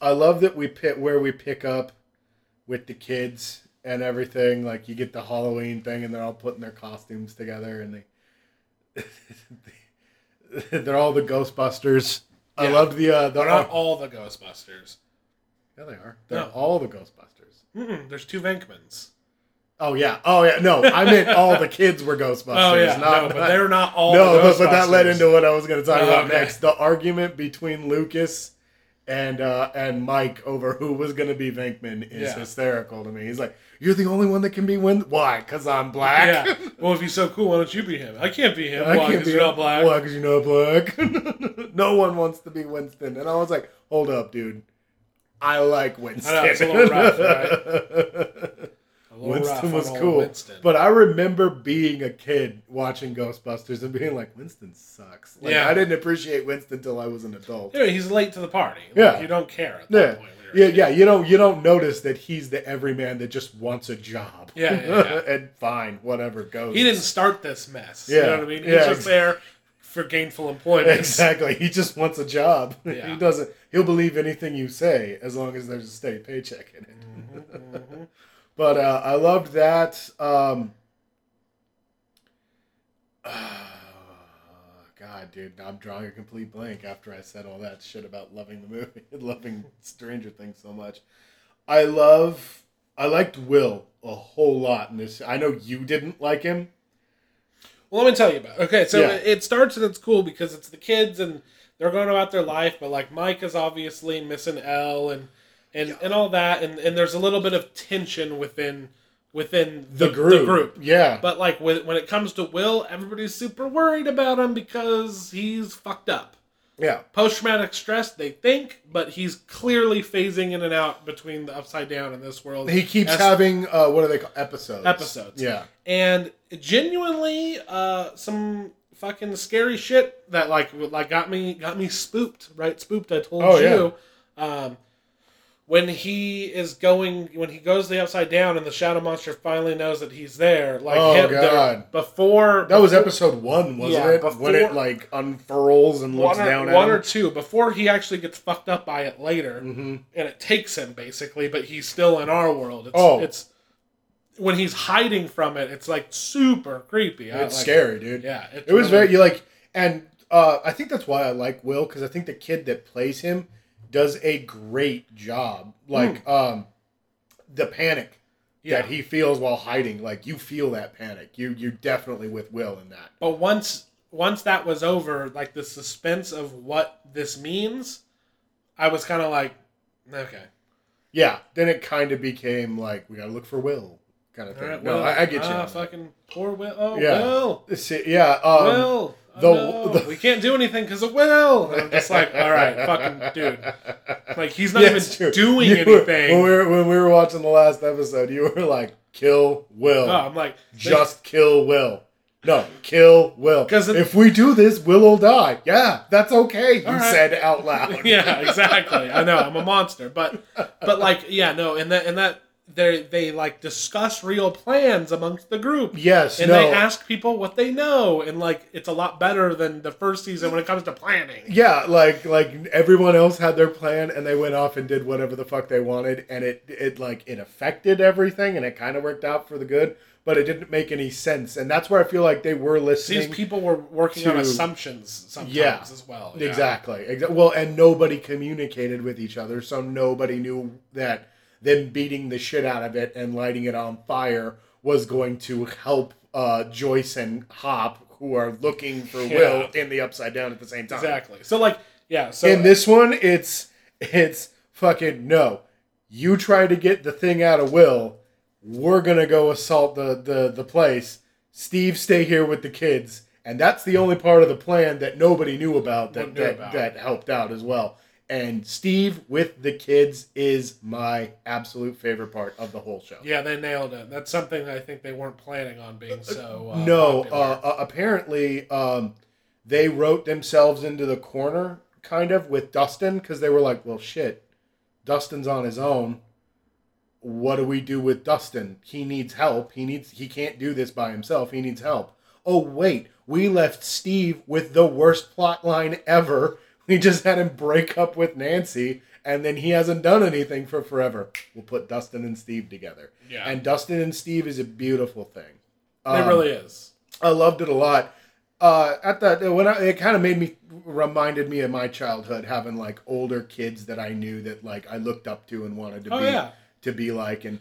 I love that we pick where we pick up with the kids and everything. Like you get the Halloween thing, and they're all putting their costumes together, and they they're all the Ghostbusters. I Yeah. loved the uh, the They're not all the Ghostbusters. yeah they are they're No. all the Ghostbusters. Mm-mm, there's two Venkmans. Oh yeah, oh yeah. No, I meant all the kids were Ghostbusters. Oh yeah, not, no, but not- they're not all. no, but, but that led into what I was going to talk Oh, about okay. next. The argument between Lucas and uh, and Mike over who was gonna be Venkman is Yeah. hysterical to me. He's like, "You're the only one that can be Win. Why? Because I'm black. Yeah. Well, if he's so cool, why don't you be him? I can't be him. I Why? Because you're not black. Why? Because you're not black. no one wants to be Winston. And I was like, hold up, dude. I like Winston. I know, it's a little rough, right? A little rough Winston was cool. Winston. But I remember being a kid watching Ghostbusters and being like, Winston sucks. Like, Yeah. I didn't appreciate Winston until I was an adult. Anyway, he's late to the party. Like, Yeah. you don't care at that Yeah. point. Yeah, yeah, you don't you don't notice that he's the everyman that just wants a job. Yeah, yeah, yeah. and fine, whatever goes. He didn't start this mess. Yeah. You know what I mean? He's Yeah, just there for gainful employment. Exactly. He just wants a job. Yeah. he doesn't. He'll believe anything you say as long as there's a steady paycheck in it. Mhm. But uh, I loved that. Um, God, dude, I'm drawing a complete blank after I said all that shit about loving the movie, and loving Stranger Things so much. I love. I liked Will a whole lot in this. I know you didn't like him. Well, let me tell you about. It. Okay, so Yeah. it starts and it's cool because it's the kids and they're going about their life, but like Mike is obviously missing El and and and all that, and and there's a little bit of tension within within The, group. The group. Yeah. But like when when it comes to Will, everybody's super worried about him because he's fucked up. yeah. Post traumatic stress, they think, but he's clearly phasing in and out between the upside down and this world. He keeps As- having uh, what are they called? Episodes. Episodes. Yeah. and genuinely uh some fucking scary shit that like like got me got me spooked right spooked i told Oh, you um when he is going when he goes the upside down and the shadow monster finally knows that he's there like Oh, him- the- God. before That was episode one, wasn't Yeah, it? when it like unfurls and looks or, down at one him. or two before he actually gets fucked up by it later hmm and it takes him basically, but he's still in our world. It's, Oh. it's when he's hiding from it, it's like super creepy. It's like scary, dude. Yeah, It was really- very you like, and uh, I think that's why I like Will because I think the kid that plays him does a great job. Like um, the panic yeah. that he feels while hiding, like you feel that panic. You you definitely with Will in that. But once once that was over, like the suspense of what this means, I was kind of like, okay, Yeah. Then it kind of became like we gotta look for Will kind of thing. right, no, I, I get you. ah, fucking poor Will. Oh, Yeah. Will, See, yeah. Um, Will. the- Oh, no, the- we can't do anything because of Will. And I'm just like, all right, fucking dude. Like he's not Yeah, even true. doing You were- anything. when we were when we were watching the last episode, you were like, "Kill Will, Oh, I'm like, just kill Will." No, kill Will. Because if we do this, Will will die. Yeah, that's okay. You right. said out loud. yeah, exactly. I know I'm a monster, but but like yeah, no, and that and that they they like discuss real plans amongst the group, Yes. and no. they ask people what they know, and like it's a lot better than the first season when it comes to planning. yeah, like like everyone else had their plan, and they went off and did whatever the fuck they wanted, and it it like it affected everything, and it kind of worked out for the good, but it didn't make any sense, and that's where I feel like they were listening. These people were working on assumptions sometimes Yeah, as well. Yeah. Exactly. Well, and nobody communicated with each other, so nobody knew that them beating the shit out of it and lighting it on fire was going to help uh, Joyce and Hop, who are looking for Yeah. Will in the Upside Down at the same time. Exactly. So like yeah. So In this one, it's it's fucking no. You try to get the thing out of Will. We're gonna go assault the the the place. Steve, stay here with the kids, and that's the only part of the plan that nobody knew about that Wouldn't that, about. that helped out as well. And Steve with the kids is my absolute favorite part of the whole show. yeah, they nailed it. That's something I think they weren't planning on being so. Uh, no, uh, uh, apparently um, they wrote themselves into the corner kind of with Dustin because they were like, well, shit, Dustin's on his own. What do we do with Dustin? He needs help. He needs. He can't do this by himself. He needs help. Oh wait, we left Steve with the worst plot line ever. We just had him break up with Nancy, and then he hasn't done anything for forever. We'll put Dustin and Steve together. Yeah. And Dustin and Steve is a beautiful thing. it Um, really is. I loved it a lot. Uh, at that when I, it kind of made me reminded me of my childhood having like older kids that I knew that like I looked up to and wanted to Oh be yeah. to be like and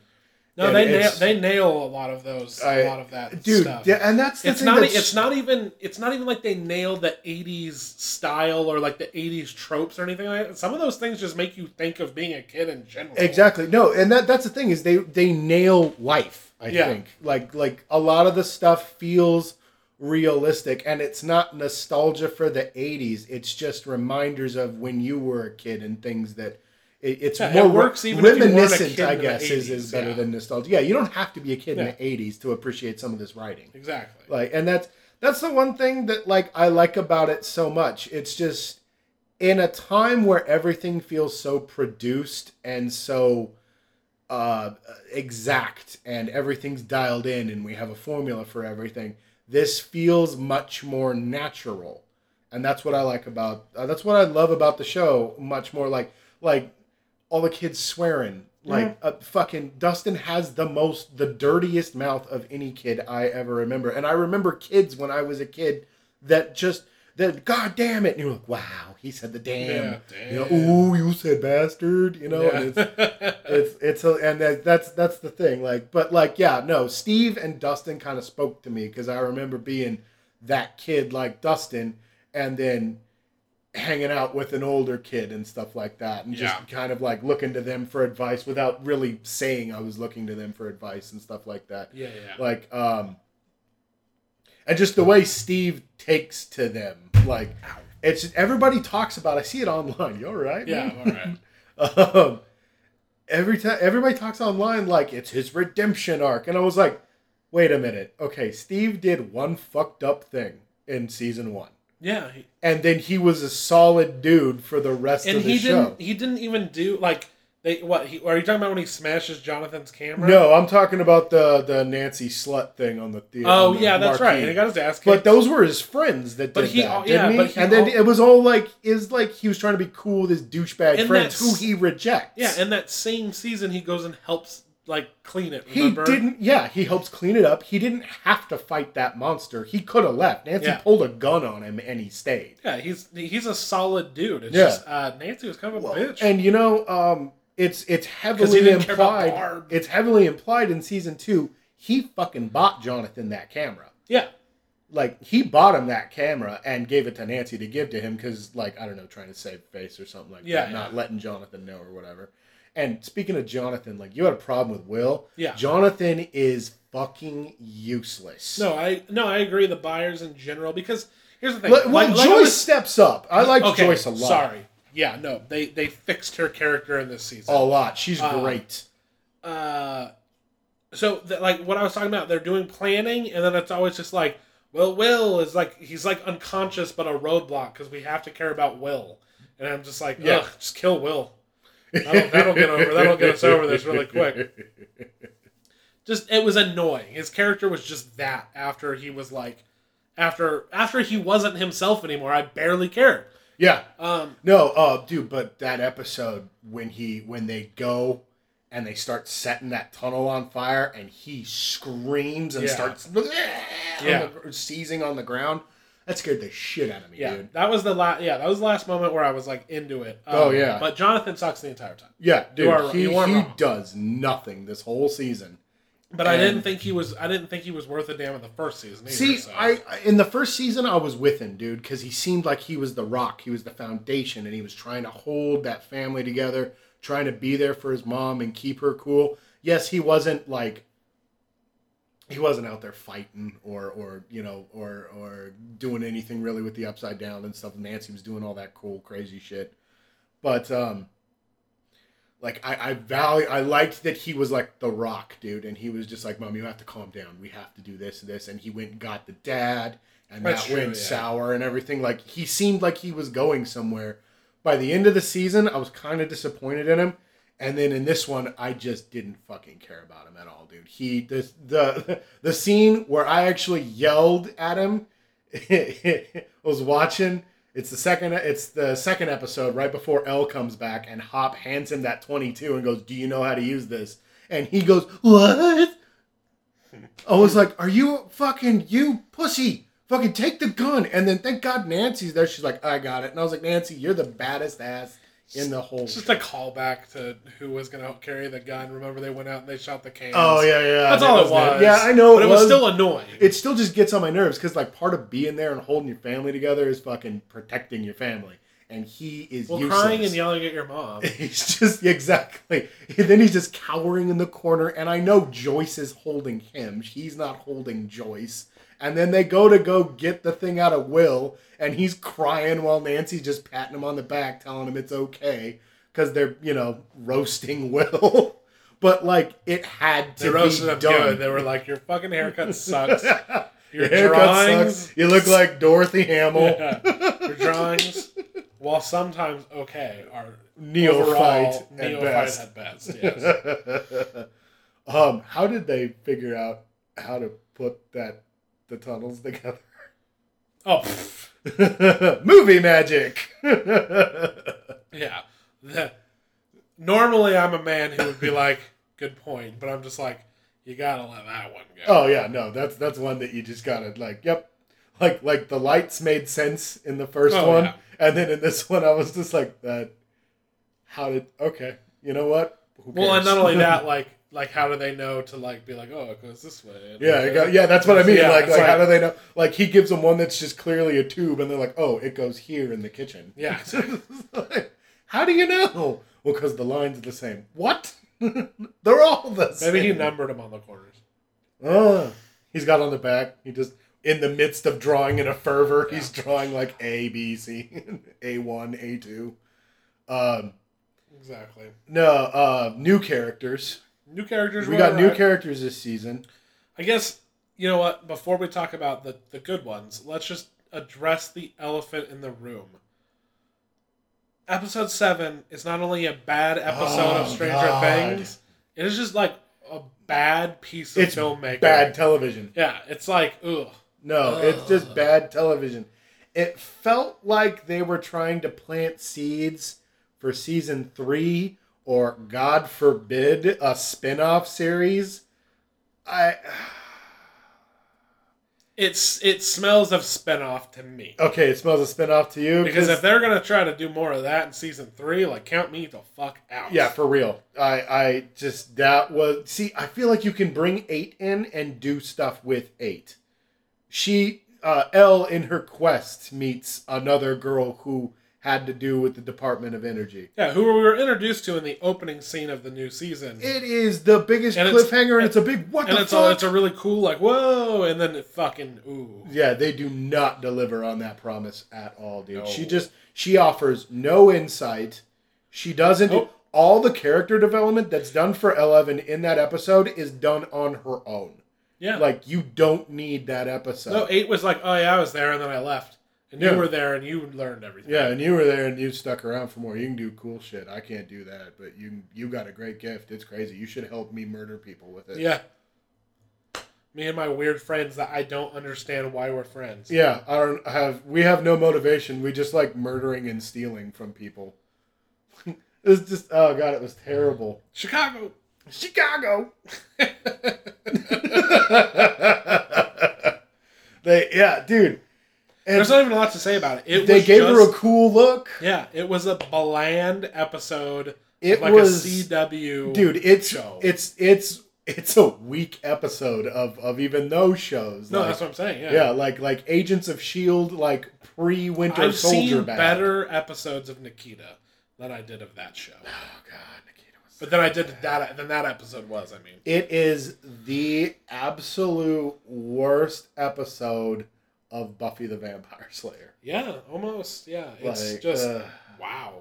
No, they nail, they nail a lot of those, I- a lot of that dude, stuff. yeah, and that's the it's thing not. that's- It's not even. It's not even like they nail the '80s style or like the '80s tropes or anything like that. Some of those things just make you think of being a kid in general. Exactly. No, and that that's the thing is they they nail life. I Yeah. think like like a lot of the stuff feels realistic, and it's not nostalgia for the '80s. It's just reminders of when you were a kid and things that. It, it's Yeah, it more works even if you a reminiscent, kid I guess, is, is better yeah. than nostalgia. Yeah, you don't have to be a kid Yeah. in the '80s to appreciate some of this writing. Exactly. Like, and that's that's the one thing that like I like about it so much. It's just in a time where everything feels so produced and so uh, exact, and everything's dialed in, and we have a formula for everything. This feels much more natural, and that's what I like about. Uh, that's what I love about the show. Much more like like all the kids swearing. Like uh, fucking Dustin has the most, the dirtiest mouth of any kid I ever remember. And I remember kids when I was a kid that just that God damn it, and you're like, wow, he said the damn. Yeah, You know, ooh, you said bastard. You know, and it's it's it's a, and that, that's that's the thing. Like, but like, yeah, no, Steve and Dustin kind of spoke to me because I remember being that kid like Dustin, and then hanging out with an older kid and stuff like that, and just Yeah. kind of like looking to them for advice without really saying I was looking to them for advice and stuff like that. yeah, yeah. Like, um, and just the way Steve takes to them, like, it's everybody talks about. I see it online. You all right? Yeah, man? I'm all right. um, every time everybody talks online like it's his redemption arc, and I was like, wait a minute, okay, Steve did one fucked up thing in season one, Yeah, he, and then he was a solid dude for the rest and of the he show. didn't. He didn't even do like they. What? He, are you talking about when he smashes Jonathan's camera? No, I'm talking about the the Nancy slut thing on the theater. Oh the yeah, that's right. And he got his ass kicked. But those were his friends that did But he- that, oh, didn't yeah, he? but he and then al- it was all like is like he was trying to be cool with his douchebag friends who he rejects. yeah, and that same season, he goes and helps like clean it. he didn't. Yeah, he helps clean it up. He didn't have to fight that monster. He could have left. Nancy Yeah. pulled a gun on him and he stayed. Yeah, he's he's a solid dude. It's Yeah. just uh, Nancy was kind of a bitch. And you know, um, it's it's heavily didn't care about implied. It's heavily implied in season two. He fucking bought Jonathan that camera. yeah, like he bought him that camera and gave it to Nancy to give to him because like I don't know trying to save face or something like Yeah, that, yeah. not letting Jonathan know or whatever. And speaking of Jonathan, like you had a problem with Will. Yeah. Jonathan is fucking useless. no, I no, I agree. The Byers in general, because here's the thing. Well, like- like Joyce was- steps up. I like okay, Joyce a lot. Sorry. Yeah, no, they they fixed her character in this season. A lot. She's Uh, great. uh so the, like what I was talking about, they're doing planning, and then it's always just like, well, Will is like he's like unconscious, but a roadblock because we have to care about Will, and I'm just like, Yeah. ugh, just kill Will. That'll, that'll get over. That'll get us over this really quick. Just it was annoying. His character was just that. After he was like, after after he wasn't himself anymore, I barely cared. yeah. Um, No, uh, dude, but that episode when he when they go and they start setting that tunnel on fire and he screams and Yeah. starts Yeah. on the, seizing on the ground, that scared the shit out of me, yeah, dude. that was the last. Yeah, that was the last moment where I was like into it. Um, Oh, yeah. but Jonathan sucks the entire time. Yeah, dude, are- he, he does nothing this whole season. But I didn't think he was. I didn't think he was worth a damn in the first season. Either, See, so. I- in the first season I was with him, dude, because he seemed like he was the rock, he was the foundation, and he was trying to hold that family together, trying to be there for his mom and keep her cool. Yes, he wasn't like he wasn't out there fighting or or you know or or doing anything really with the upside down and stuff. Nancy was doing all that cool crazy shit, but um. Like I, I value, I liked that he was like the rock, dude, and he was just like, "Mom, you have to calm down. We have to do this and this." And he went and got the dad, and That's that true, went yeah. sour and everything. Like he seemed like he was going somewhere. By the end of the season, I was kind of disappointed in him, and then in this one, I just didn't fucking care about him at all, dude. He this the the scene where I actually yelled at him was watching. It's the second. It's the second episode right before El comes back, and Hop hands him that twenty two and goes, "Do you know how to use this?" And he goes, "What?" I was like, "Are you fucking you pussy? Fucking take the gun!" And then thank God Nancy's there. She's like, "I got it." And I was like, "Nancy, you're the baddest ass in the whole. It's just a callback to who was going to carry the gun. Remember, they went out and they shot the cans. Oh yeah, yeah. That's that all it was. Yeah, I know. but it was, still annoying. It still just gets on my nerves because like part of being there and holding your family together is fucking protecting your family, and he is well, useless. crying and yelling at your mom. He's just exactly. And then he's just cowering in the corner, and I know Joyce is holding him. He's not holding Joyce. And then they go to go get the thing out of Will, and he's crying while Nancy's just patting him on the back, telling him it's okay because they're you know roasting Will. but like it had to They roasted be him done. good. They were like, "Your fucking haircut sucks. Your Your haircut drawings, sucks. You look like Dorothy Hamill. Yeah. your drawings, while sometimes okay, are Neophyte overall at best. at best. Yes. um, how did they figure out how to put that the tunnels together? Oh, Movie magic. yeah. The- normally, I'm a man who would be like, "Good point," but I'm just like, "You gotta let that one go." oh yeah, no, that's that's one that you just gotta like. Yep, like like the lights made sense in the first Oh, one, yeah. and then in this one, I was just like that. How did okay? You know what? Well, and not only that, like, like how do they know to like be like, "Oh, it goes this way"? And Yeah, okay. it go, yeah, that's what I mean. Yeah, like, like, how do they know? Like, he gives them one that's just clearly a tube, and they're like, "Oh, it goes here in the kitchen." Yeah. how do you know? Well, because the lines are the same. What? they're all the same. Maybe he numbered them on the corners. Oh, he's got on the back. He just in the midst of drawing in a fervor, he's drawing like A, B, C, A one, A two. Um, Exactly. no, uh, new characters. New characters. We got new characters this season. I guess you know what. Before we talk about the the good ones, let's just address the elephant in the room. Episode seven is not only a bad episode Oh, of Stranger God. Things, it is just like a bad piece of It's filmmaking. Bad television. Yeah, it's like ugh. No, it's just bad television. It felt like they were trying to plant seeds for season three, or God forbid, a spin off series. I It's it smells of spinoff to me. okay, it smells of spin off to you Because if they're gonna try to do more of that in season three, like count me the fuck out. yeah, for real. I I just that was see. I feel like you can bring eight in and do stuff with eight. She uh, El in her quest meets another girl who had to do with the Department of Energy. yeah. Who we were introduced to in the opening scene of the new season. It is the biggest And it's- cliffhanger, and it's a big what and the it's fuck. a, it's a really cool like whoa, and then it fucking ooh. yeah, they do not deliver on that promise at all, dude. No. She just she offers no insight. She doesn't. All the character development that's done for Eleven in that episode is done on her own. Yeah. Like you don't need that episode. no, eight was like, oh yeah, I was there, and then I left, and Yeah. you were there, and you learned everything. Yeah, and you were there and you stuck around for more. You can do cool shit. I can't do that, but you you got a great gift. It's crazy. You should help me murder people with it. Yeah. Me and my weird friends that I don't understand why we're friends. Yeah, I don't have. We have no motivation. We just like murdering and stealing from people. it was just oh god, it was terrible. Chicago. Chicago. they yeah, dude. And There's not even a lot to say about it. It they gave just, her a cool look. yeah. It was a bland episode. It of like was a CW. dude. It's show. it's it's it's a weak episode of of even those shows. no, like, that's what I'm saying. Yeah. yeah, like like Agents of Shield, like pre Winter I've Soldier seen better episodes of Nikita than I did of that show. Oh god, Nikita was. But then I did that. Then that episode was. I mean, It is the absolute worst episode of Buffy the Vampire Slayer. yeah, almost. Yeah, it's Like, just uh, wow.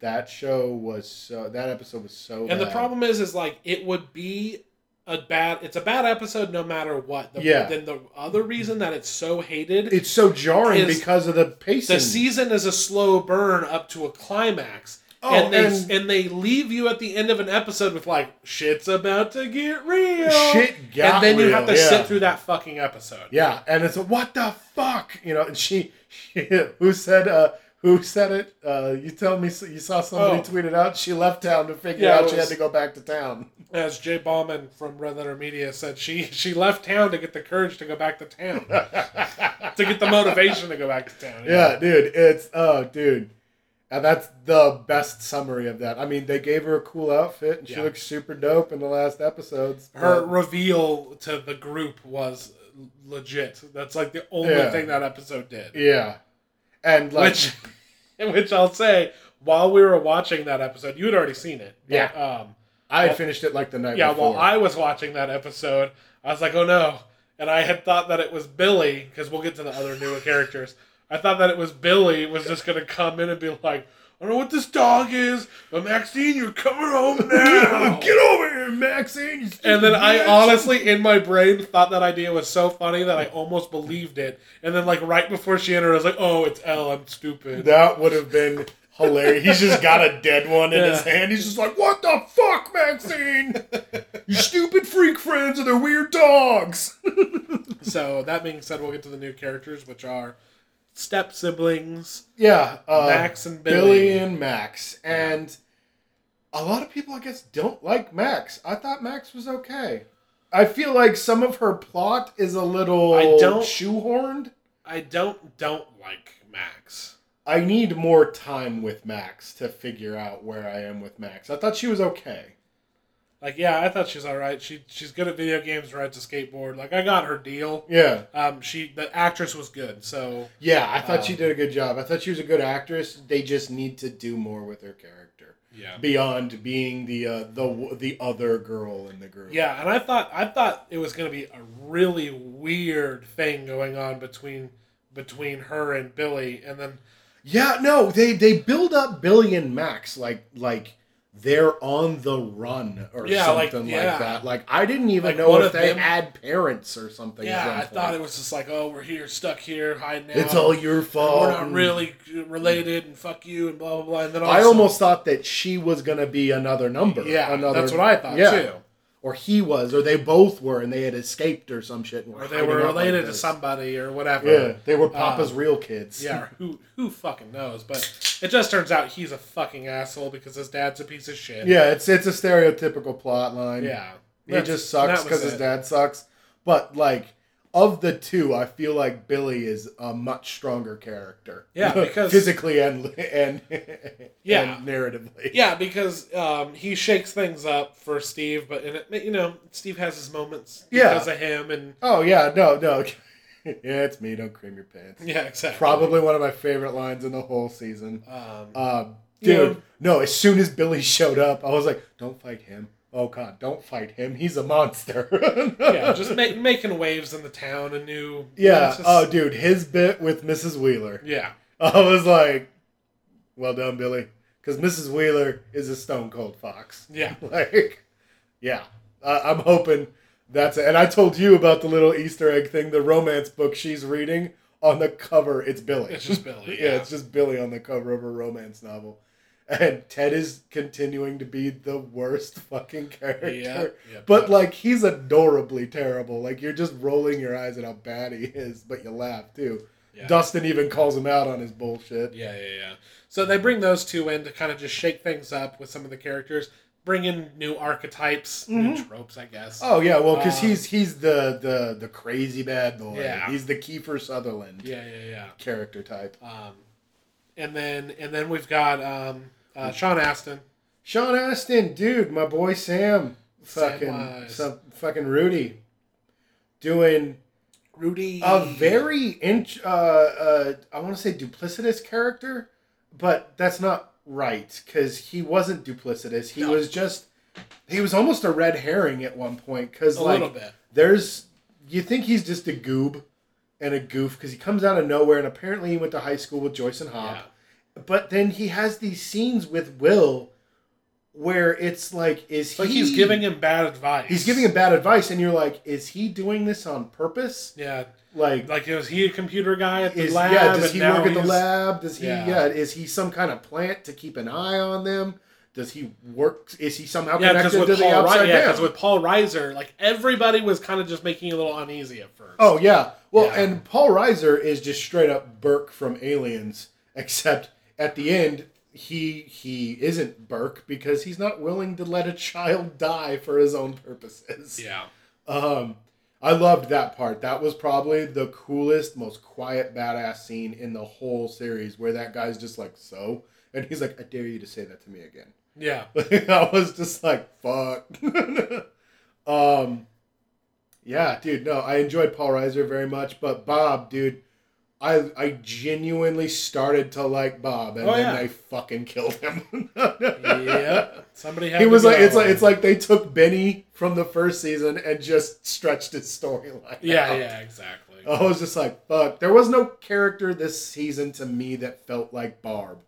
That show was so. That episode was so. And the problem is, is like it would be a bad. It's a bad episode no matter what. The, Yeah. Then the other reason that it's so hated, it's so jarring because of the pacing. the season is a slow burn up to a climax. Oh, and they and- and, they leave you at the end of an episode with like shit's about to get real. Shit got and then you real, have to yeah. sit through that fucking episode. Yeah, and it's a, what the fuck, you know. And she, she who said, uh, who said it? Uh, you tell me you saw somebody Oh. tweet it out. She left town to figure Yeah, out it she had to go back to town. As Jay Bauman from Red Letter Media said, she she left town to get the courage to go back to town, to get the motivation to go back to town. Yeah, dude, it's oh, dude. And that's the best summary of that. I mean, they gave her a cool outfit, and she Yeah. looks super dope in the last episodes. Her but- reveal to the group was legit. That's like the only Yeah. thing that episode did. yeah, and like, which, which I'll say, while we were watching that episode, you had already seen it. but, Yeah. Um, I had well- finished it like the night yeah. before. While I was watching that episode, I was like, oh no, and I had thought that it was Billy because we'll get to the other newer characters. I thought that it was Billy was just gonna come in and be like. I don't know what this dog is, but Maxine, you're coming home now. Get over here, Maxine. And then I honestly, in my brain, thought that idea was so funny that I almost believed it. And then, like right before she entered, I was like, "Oh, it's El. I'm stupid." that would have been hilarious. He's just got a dead one in his hand. He's just like, "What the fuck, Maxine? you stupid freak friends and their weird dogs." so that being said, we'll get to the new characters, which are step siblings, Yeah, uh, Max and Billy. Billy. and Max, and a lot of people, I guess, don't like Max. I thought Max was okay. I feel like some of her plot is a little I don't- shoehorned. I don't don't like Max. I need more time with Max to figure out where I am with Max. I thought she was okay. Like, yeah, I thought she's all right. She she's good at video games, rides a skateboard. Like, I got her deal. Yeah. Um, she the actress was good, so Yeah, I thought Um, she did a good job. I thought she was a good actress. They just need to do more with her character yeah. beyond being the uh, the the other girl in the group. Yeah, and I thought I thought it was going to be a really weird thing going on between between her and Billy, and then Yeah, no, they they build up Billy and Max like like they're on the run or Yeah, something like, yeah. that. Like I didn't even Like, know if they them- had parents or something. yeah, I thought it was just like, oh, we're here, stuck here, hiding out. It's all your fault. We're not really related, and fuck you, and blah blah blah. And then I almost thought that she was gonna be another number. yeah, another, that's what I thought yeah. too. Or he was, or they both were, and they had escaped or some shit. Or they were out like related to somebody or whatever. Yeah, they were Papa's Um, real kids. Yeah, who who fucking knows? But it just turns out he's a fucking asshole because his dad's a piece of shit. yeah. It's it's a stereotypical plot line. yeah. he just sucks because his dad sucks. But like, of the two, I feel like Billy is a much stronger character. Yeah, because- physically and and Yeah. and narratively. Yeah, because um, he shakes things up for Steve, but and it, you know Steve has his moments Yeah. because of him, and Oh yeah, no, no. yeah, it's me. Don't cream your pants. yeah, exactly. Probably one of my favorite lines in the whole season. Um, Um, You dude, no. As soon as Billy showed up, I was like, "Don't fight him! Oh God, don't fight him! He's a monster!" yeah, just ma- making waves in the town, A new. yeah. just- Oh, dude, his bit with Mrs. Wheeler. yeah, I was like, "Well done, Billy," because Mrs. Wheeler is a stone cold fox. yeah, Like, yeah, uh, I'm hoping that's it. And I told you about the little Easter egg thing, the romance book she's reading. On the cover, it's Billy. It's just Billy, yeah, yeah. it's just Billy on the cover of a romance novel. And Ted is continuing to be the worst fucking character. Yeah, yeah, but but- like he's adorably terrible. Like you're just rolling your eyes at how bad he is, but you laugh too. yeah. Dustin even calls him out on his bullshit. Yeah, yeah, yeah. So they bring those two in to kind of just shake things up with some of the characters, bring in new archetypes, new tropes, I guess. Oh yeah, well, because Um, he's he's the the the crazy bad boy. Yeah. he's the Kiefer Sutherland Yeah, yeah, yeah. character type. Um, and then and then we've got um, uh, Sean Astin. Sean Astin, dude, my boy Sam, fucking some fucking Rudy, doing Rudy. a very int- uh, uh, I want to say duplicitous character, but that's not right because he wasn't duplicitous. He No. was just he was almost a red herring at one point because like there's you think he's just a goob and a goof because he comes out of nowhere and apparently he went to high school with Joyce and Hop. Yeah. But then he has these scenes with Will where it's like, is It's like he's giving him bad advice. He's giving him bad advice, and you're like, is he doing this on purpose? Yeah, Like, like was he a computer guy at the is lab? yeah? Does he work at the lab? Does he? Yeah. Yeah. Is he some kind of plant to keep an eye on them? Does he work? Is he somehow Yeah, connected with to the Paul, Ri- upside yeah, down? 'cause with Paul Reiser, like everybody was kind of just making a little uneasy at first. Oh yeah. Well, Yeah. and Paul Reiser is just straight up Burke from Aliens, except at the end he he isn't Burke because he's not willing to let a child die for his own purposes. yeah, Um, I loved that part. That was probably the coolest, most quiet, badass scene in the whole series, where that guy's just like, "So," and he's like, "I dare you to say that to me again." Yeah. I was just like, "Fuck." um, yeah, dude. No, I enjoyed Paul Reiser very much, but Bob, dude, I I genuinely started to like Bob, and Oh, then yeah. they fucking killed him. yep. Somebody had He to was like, it's like it's like they took Benny from the first season and just stretched his storyline. Yeah, out. yeah, exactly. I was just like, fuck. There was no character this season to me that felt like Barb.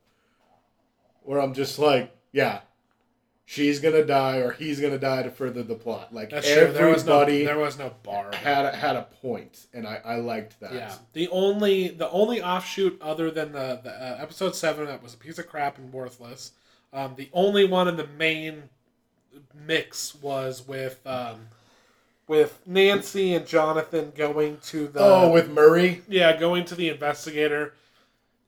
Where I'm just like, yeah, she's gonna die or he's gonna die to further the plot. Like That's true. There was no everybody there was no bar. had a, had a point, and I, I liked that. Yeah. The only the only offshoot other than the, the uh, episode seven that was a piece of crap and worthless. Um, the only one in the main mix was with um, with Nancy and Jonathan going to the oh, with Murray. yeah going to the investigator.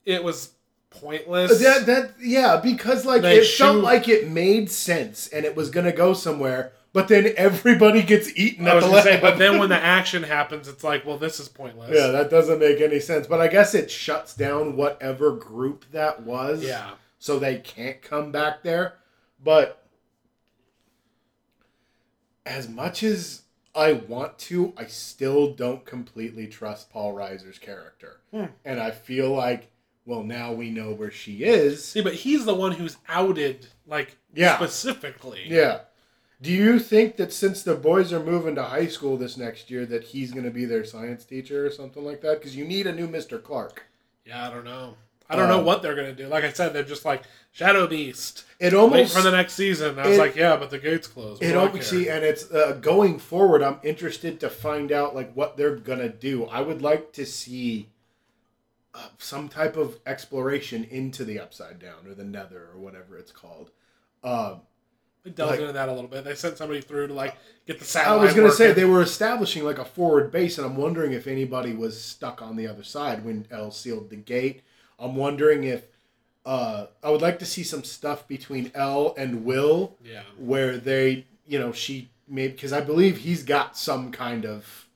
It was pointless. That that yeah, because like They it felt like it made sense and it was gonna go somewhere, but then everybody gets eaten I was the gonna say, but then when the action happens, it's like, well, this is pointless. yeah, that doesn't make any sense. But I guess it shuts down whatever group that was. yeah. so they can't come back there. But as much as I want to, I still don't completely trust Paul Reiser's character. Hmm. And I feel like, well, now we know where she is. See, but he's the one who's outed, like Yeah. specifically. Yeah. Do you think that since the boys are moving to high school this next year, that he's going to be their science teacher or something like that? Because you need a new Mr. Clark. Yeah, I don't know. I don't know Um, what they're gonna do. Like I said, they're just like Shadow Beast. It almost for the next season. I was like, yeah, but the gate's closed. It almost see, and it's uh, going forward. I'm interested to find out like what they're gonna do. I would like to see uh, some type of exploration into the Upside Down or the Nether or whatever it's called. Um, They delved like- into that a little bit. They sent somebody through to like get the satellite. I was gonna say they were establishing like a forward base, and I'm wondering if anybody was stuck on the other side when El sealed the gate. I'm wondering if uh, I would like to see some stuff between El and Will Yeah. where they, you know, she maybe because I believe he's got some kind of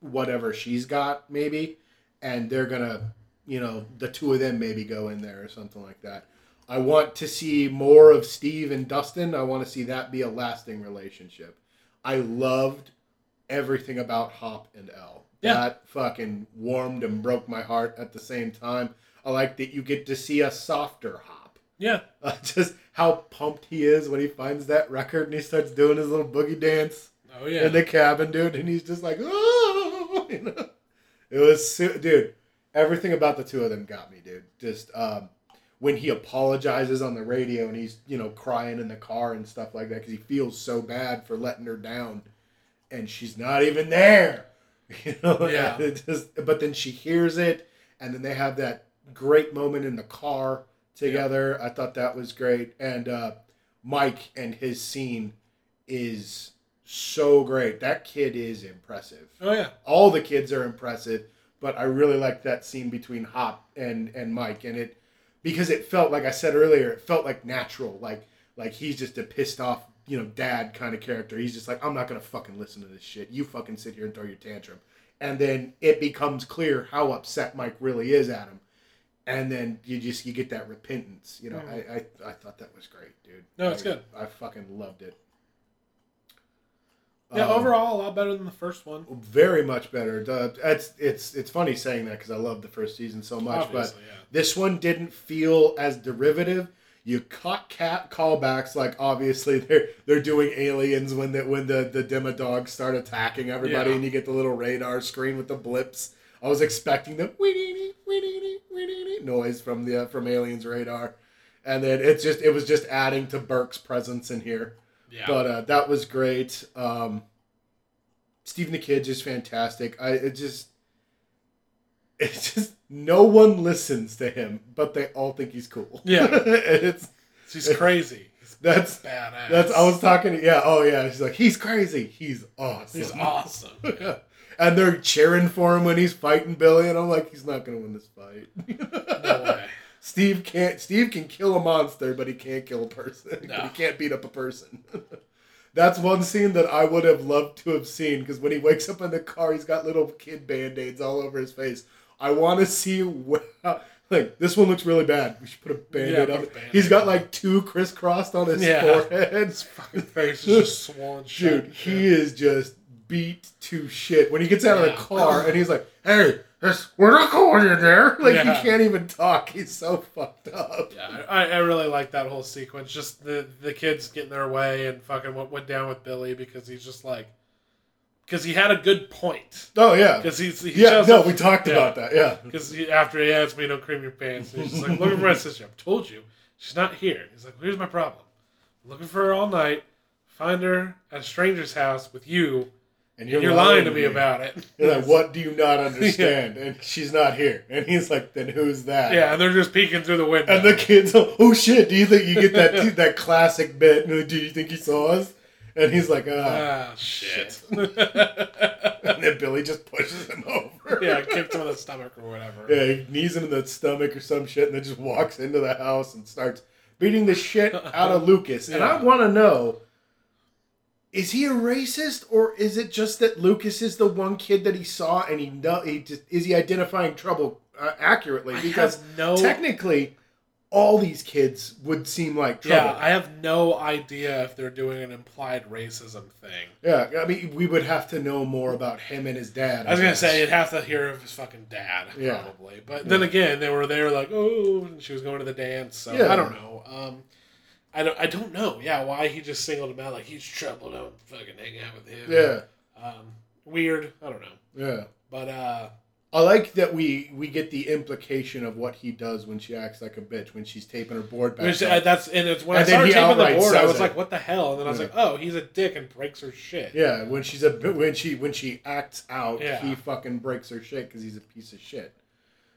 whatever she's got maybe, and they're gonna, you know, the two of them maybe go in there or something like that. I want to see more of Steve and Dustin. I want to see that be a lasting relationship. I loved everything about Hop and El. Yeah. That fucking warmed and broke my heart at the same time. I like that you get to see a softer Hop. Yeah. Uh, just how pumped he is when he finds that record and he starts doing his little boogie dance Oh yeah. in the cabin, dude, and he's just like, oh, you know. It was, dude. Everything about the two of them got me, dude. Just um, when he apologizes on the radio and he's, you know, crying in the car and stuff like that because he feels so bad for letting her down, and she's not even there. You know, Yeah. Just, but then she hears it, and then they have that great moment in the car together. I thought that was great, and uh, Mike and his scene is so great. That kid is impressive. oh yeah. All the kids are impressive, but I really like that scene between Hop and and Mike, and it because it felt like I said earlier, it felt like natural, like like he's just a pissed off, you know, dad kind of character. He's just like, I'm not gonna fucking listen to this shit. You fucking sit here and throw your tantrum, and then it becomes clear how upset Mike really is at him. And then you just you get that repentance, you know. Mhm. I, I I thought that was great, dude. No, it's I- good. I fucking loved it. Yeah. Um, overall, a lot better than the first one. very much better. The- It's it's it's funny saying that because I love the first season so much, Obviously, but yeah. this one didn't feel as derivative. You caught cat callbacks like obviously they're they're doing aliens when the when the the demodogs start attacking everybody Yeah. and you get the little radar screen with the blips. I was expecting the "Wee-dee-dee, wee-dee-dee, wee-dee-dee" noise from the uh, from aliens radar, and then it's just it was just adding to Burke's presence in here. Yeah. But uh, that was great. Um, Stephen the Kid just fantastic. I it just it's just no one listens to him, but they all think he's cool. Yeah. it's He's crazy. He's that's badass. that's I was talking. To, Yeah, oh yeah. She's like he's crazy. He's awesome. He's awesome. and they're cheering for him when he's fighting Billy, and I'm like, he's not gonna win this fight. No way. Steve can't. Steve can kill a monster, but he can't kill a person. No. He can't beat up a person. That's one scene that I would have loved to have seen because when he wakes up in the car, he's got little kid band aids all over his face. I want to see wh- like this one looks really bad. We should put a band aid Yeah, on it. Band-Aid He's got like two crisscrossed on his Yeah. forehead. His fucking face is just swollen. Dude, he is just beat to shit. When he gets out of the car and he's like, "Hey, this, we're not going in there." Like Yeah. he can't even talk. He's so fucked up. Yeah, I, I really like that whole sequence. Just the the kids getting their way and fucking what went down with Billy because he's just like, because he had a good point. Oh yeah, Because he's he yeah. No, we talked yeah. about that. Yeah, Because after he asked me, don't cream your pants. And he's just like, looking for my sister. I've told you, she's not here. He's like, here's my problem. I'm looking for her all night. Find her at a stranger's house with you. And And you're lying to me about it. You're like, what do you not understand? And she's not here. And he's like, then who's that? Yeah, and they're just peeking through the window. And the kids, oh shit! Do you think you get that that classic bit? Do you think he saw us? And he's like, ah. ah, shit. And then Billy just pushes him over. yeah, kicks him in the stomach or whatever. Yeah, he knees him in the stomach or some shit, and then just walks into the house and starts beating the shit out of Lucas. And I want to know: is he a racist, or is it just that Lucas is the one kid that he saw, and he know he just is he identifying trouble uh, accurately? Because no technically, all these kids would seem like trouble. Yeah, I have no idea if they're doing an implied racism thing. Yeah, I mean, we would have to know more about him and his dad. I was gonna say you'd have to hear of his fucking dad, Yeah. probably. But then again, they were there like, oh, and she was going to the dance. So Yeah. I don't know. Um, I don't. I don't know. Yeah, why he just singled him out like he's trouble. Don't fucking hang out with him. Yeah, Um, weird. I don't know. yeah. But uh, I like that we we get the implication of what he does when she acts like a bitch when she's taping her board back. which, uh, that's and it's when And I started taping the board, I was it. like, what the hell? And then I was Yeah. like, oh, he's a dick and breaks her shit. yeah, when she's a when she when she acts out, Yeah. he fucking breaks her shit because he's a piece of shit.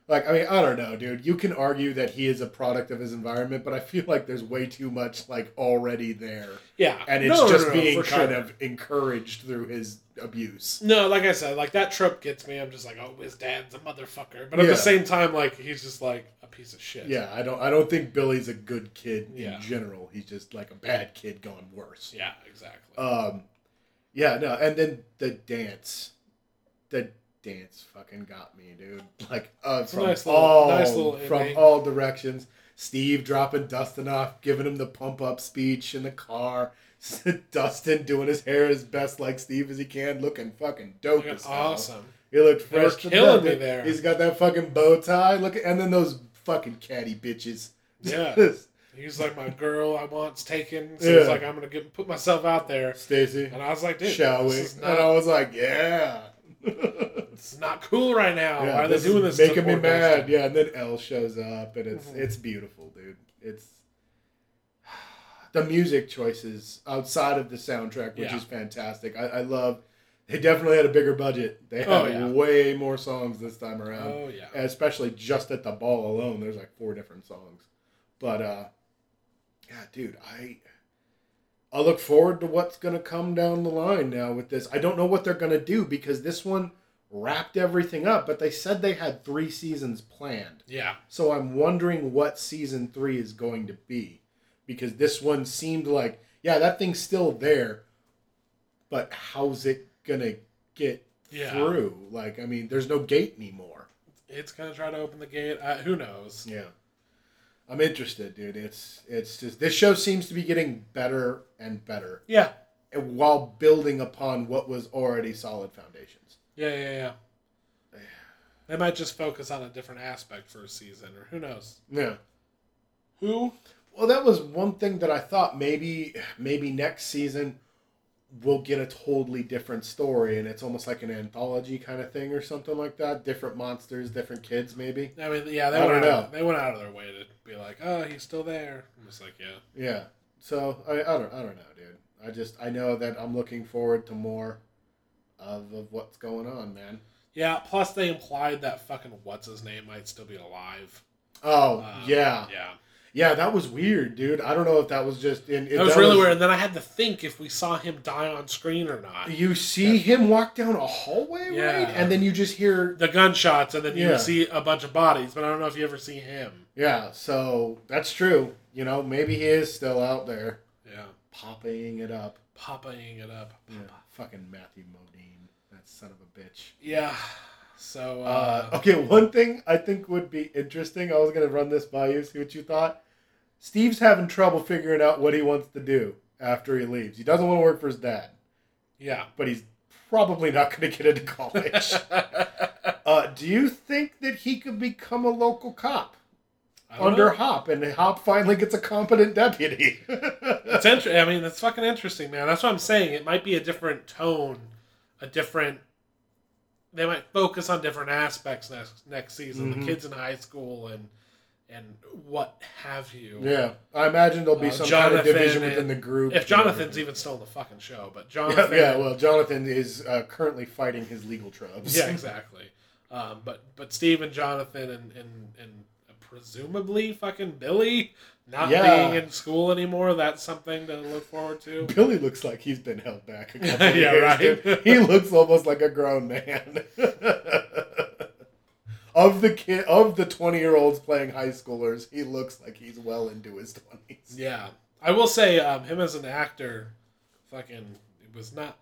Like I mean, I don't know, dude. You can argue that he is a product of his environment, but I feel like there's way too much like already there, Yeah, and it's No, no, just no, no, being for kind sure. of encouraged through his abuse. No, like I said, like that trope gets me. I'm just like, oh, his dad's a motherfucker. But at Yeah. the same time, like he's just like a piece of shit. Yeah, I don't I don't think Billy's a good kid Yeah. in general. He's just like a bad kid gone worse. Yeah, exactly. Um, yeah, no, and then the dance, the dance fucking got me, dude. Like, uh, from nice little- all nice little from ending. all directions. Steve dropping Dustin off, giving him the pump up speech in the car. Dustin doing his hair as best like Steve as he can, looking fucking dope Fucking as hell. awesome. He looked fresh. killing me there. He's got that fucking bow tie. Look, at, and then those fucking catty bitches. Yeah. He's like, my girl I want's taken. So Yeah. he's like, I'm gonna get put myself out there. Stacy, And I was like, dude, shall we? is and I was like, yeah. It's not cool right now. Yeah, Why are they doing this? Making me mad. Yeah, and then El shows up, and it's Mhm. it's beautiful, dude. It's the music choices outside of the soundtrack, which Yeah. is fantastic. I, I love. They definitely had a bigger budget. They had Oh, yeah. way more songs this time around, Oh yeah. especially just at the ball alone. There's like four different songs, but uh, yeah, dude, I. I look forward to what's gonna come down the line now with this. I don't know what they're gonna do because this one wrapped everything up, but they said they had three seasons planned. Yeah. So I'm wondering what season three is going to be. Because this one seemed like, yeah, that thing's still there, but how's it gonna get Yeah. through? Like, I mean, there's no gate anymore. It's gonna try to open the gate. Uh, who knows? Yeah. I'm interested, dude. It's it's just this show seems to be getting better and better Yeah. and while building upon what was already solid foundations. Yeah. Yeah. Yeah. They might just focus on a different aspect for a season, or who knows? Yeah. Who? Well, that was one thing that I thought maybe maybe next season we'll get a totally different story and it's almost like an anthology kind of thing or something like that. Different monsters, different kids, maybe. I mean, yeah, they I went out. know. They went out of their way to be like, "Oh, he's still there." I'm just like, yeah, Yeah. So I, I don't I don't know, dude. I just I know that I'm looking forward to more of, of what's going on, man. yeah. Plus, they implied that fucking what's his name might still be alive. Oh Um, yeah, yeah. Yeah. That was weird, dude. I don't know if that was just in. That was really weird. And then I had to think if we saw him die on screen or not. You see him walk down a hallway, Yeah. right? And then you just hear The gunshots, and then you Yeah. see a bunch of bodies, but I don't know if you ever see him. Yeah, so that's true. You know, maybe he is still out there. Yeah. popping it up. Popping it up. Yeah, fucking Matthew Modine, that son of a bitch. Yeah. So Uh, uh, okay, one thing I think would be interesting. I was gonna run this by you, see what you thought. Steve's having trouble figuring out what he wants to do after he leaves. He doesn't want to work for his dad, yeah. but he's probably not going to get into college. uh, do you think that he could become a local cop under know. Hop, and Hop finally gets a competent deputy? It's interesting. I mean, that's fucking interesting, man. That's what I'm saying. It might be a different tone, a different. They might focus on different aspects next next season. Mhm. The kids in high school and and what have you. yeah, I imagine there'll be Uh, some kind of Jonathan division and- within the group. If Jonathan's even still in the fucking show, but yeah, Jonathan. yeah, well, Jonathan is uh, currently fighting his legal troubles. Yeah, exactly. Um, but but Steve and Jonathan and and and presumably fucking Billy not Yeah. being in school anymore. That's something to look forward to. Billy looks like he's been held back a couple of Yeah, right. dude. He looks almost like a grown man. of the kid of the twenty year olds playing high schoolers, he looks like he's well into his twenties. Yeah, I will say um, him as an actor, fucking, it was not.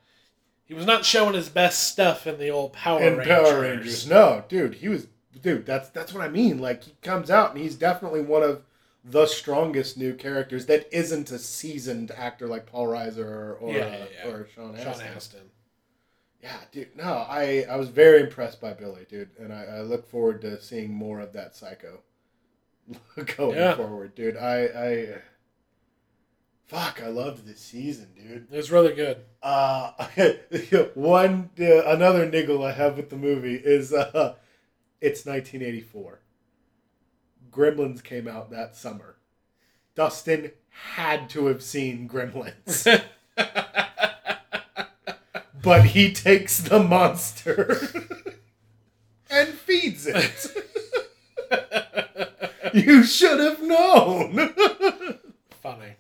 He was not showing his best stuff in the old Power And Rangers. Power Rangers. No, dude, he was dude, that's that's what I mean. Like he comes out and he's definitely one of the strongest new characters that isn't a seasoned actor like Paul Reiser or or, Yeah, yeah, yeah. or Sean Sean Astin. Astin. Yeah, dude. No, I I was very impressed by Billy, dude, and I, I look forward to seeing more of that psycho going forward, dude. I I fuck, I loved this season, dude. It was really good. Uh, one uh, another niggle I have with the movie is uh, it's 1984. Gremlins came out that summer. Dustin had to have seen Gremlins. but he takes the monster and feeds it. you should have known. Funny.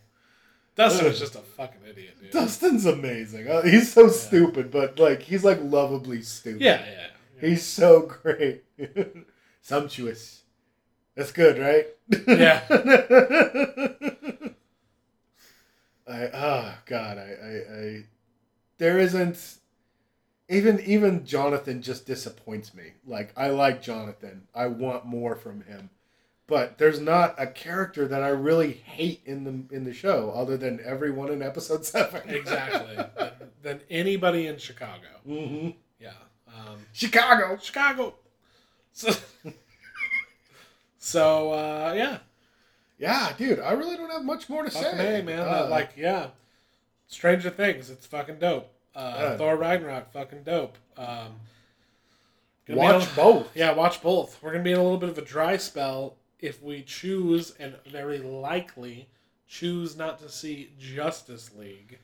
Dustin was just a fucking idiot, dude. Dustin's amazing. Uh, he's so stupid, but like he's like lovably stupid. Yeah, yeah. He's so great. Sumptuous. That's good, right? Yeah. I oh god, I, I, I there isn't even even Jonathan just disappoints me. Like I like Jonathan. I want more from him. But there's not a character that I really hate in the in the show other than everyone in episode 7. exactly. than, than anybody in Chicago. hmm Yeah. Um, Chicago. Chicago. So, so uh, yeah. Yeah, dude, I really don't have much more to Fucking say. A, man. Uh, like, yeah. Stranger Things. It's fucking dope. Uh, Thor Ragnarok. Fucking dope. Um, watch a- both. Yeah, watch both. We're gonna be in a little bit of a dry spell if we choose, and very likely choose not to see Justice League.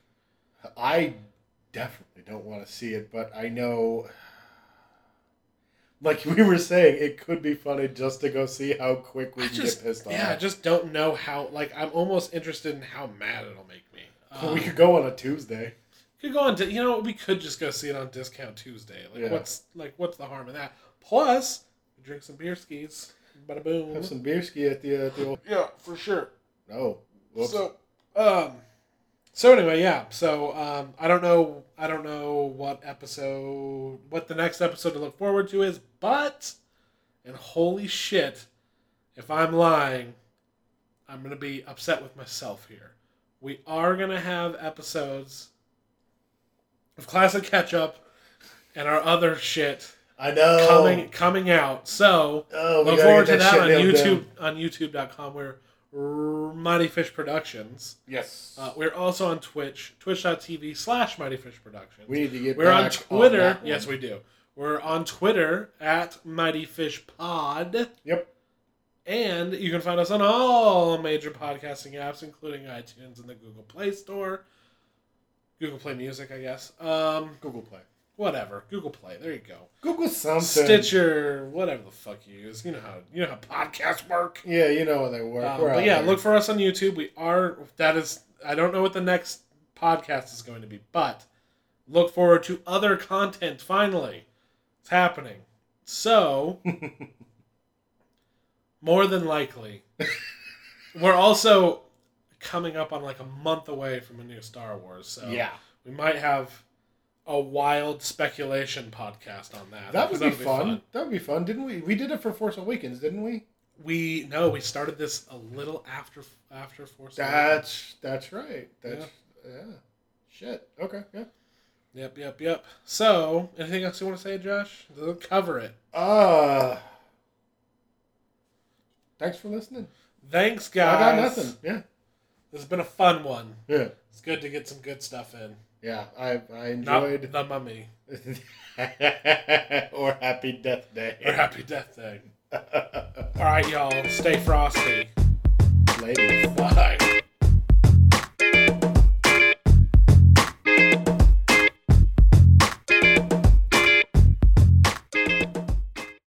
I definitely don't want to see it, but I know, like we were saying, it could be funny just to go see how quick we I can just, get pissed off. yeah, I just don't know how. Like, I'm almost interested in how mad it'll make me. Well, we Um, could go on a Tuesday. could go on. To, you know, we could just go see it on discount Tuesday. Like, Yeah. what's like, what's the harm in that? Plus, drink some beer skis. Bada boom. Have some beer ski at the uh, the old. Yeah, for sure. Oh, whoops. So, um, so anyway, yeah. So, um, I don't know. I don't know what episode, what the next episode to look forward to is, but, and holy shit, if I'm lying, I'm gonna be upset with myself here. We are gonna have episodes of classic catch up and our other shit I know. coming coming out. So Oh, look forward to that on YouTube on YouTube.com where Mighty Fish Productions. Yes. Uh, we're also on Twitch, twitch.tv slash Mighty Fish Productions. we need to get. We're on Twitter. one. yes, we do. We're on Twitter at Mighty Fish Pod. Yep. And you can find us on all major podcasting apps, including iTunes and the Google Play Store. Google Play Music, I guess. Um, Google Play. Whatever. Google Play. There you go. Google something. Stitcher, whatever the fuck you use. You know how you know how podcasts work. Yeah, you know how they work. Um, but yeah, there. look for us on YouTube. We are that is I don't know what the next podcast is going to be, but look forward to other content finally. It's happening. So more than likely we're also coming up on like a month away from a new Star Wars. So yeah, we might have a wild speculation podcast on that. that would be because fun. That would be fun. Didn't we? We did it for Force Awakens, didn't we? We no, we started this a little after after Force. Awakens. That's that's right. That's yeah. Shit. Okay. Yeah. Yep, yep, yep. So, anything else you want to say, Josh? We'll cover it. Uh Thanks for listening. Thanks, guys. I got nothing. Yeah. This has been a fun one. Yeah. It's good to get some good stuff in. Yeah. I I enjoyed Not the mummy or Happy Death Day. or Happy Death Day. All right, y'all. Stay frosty. Ladies.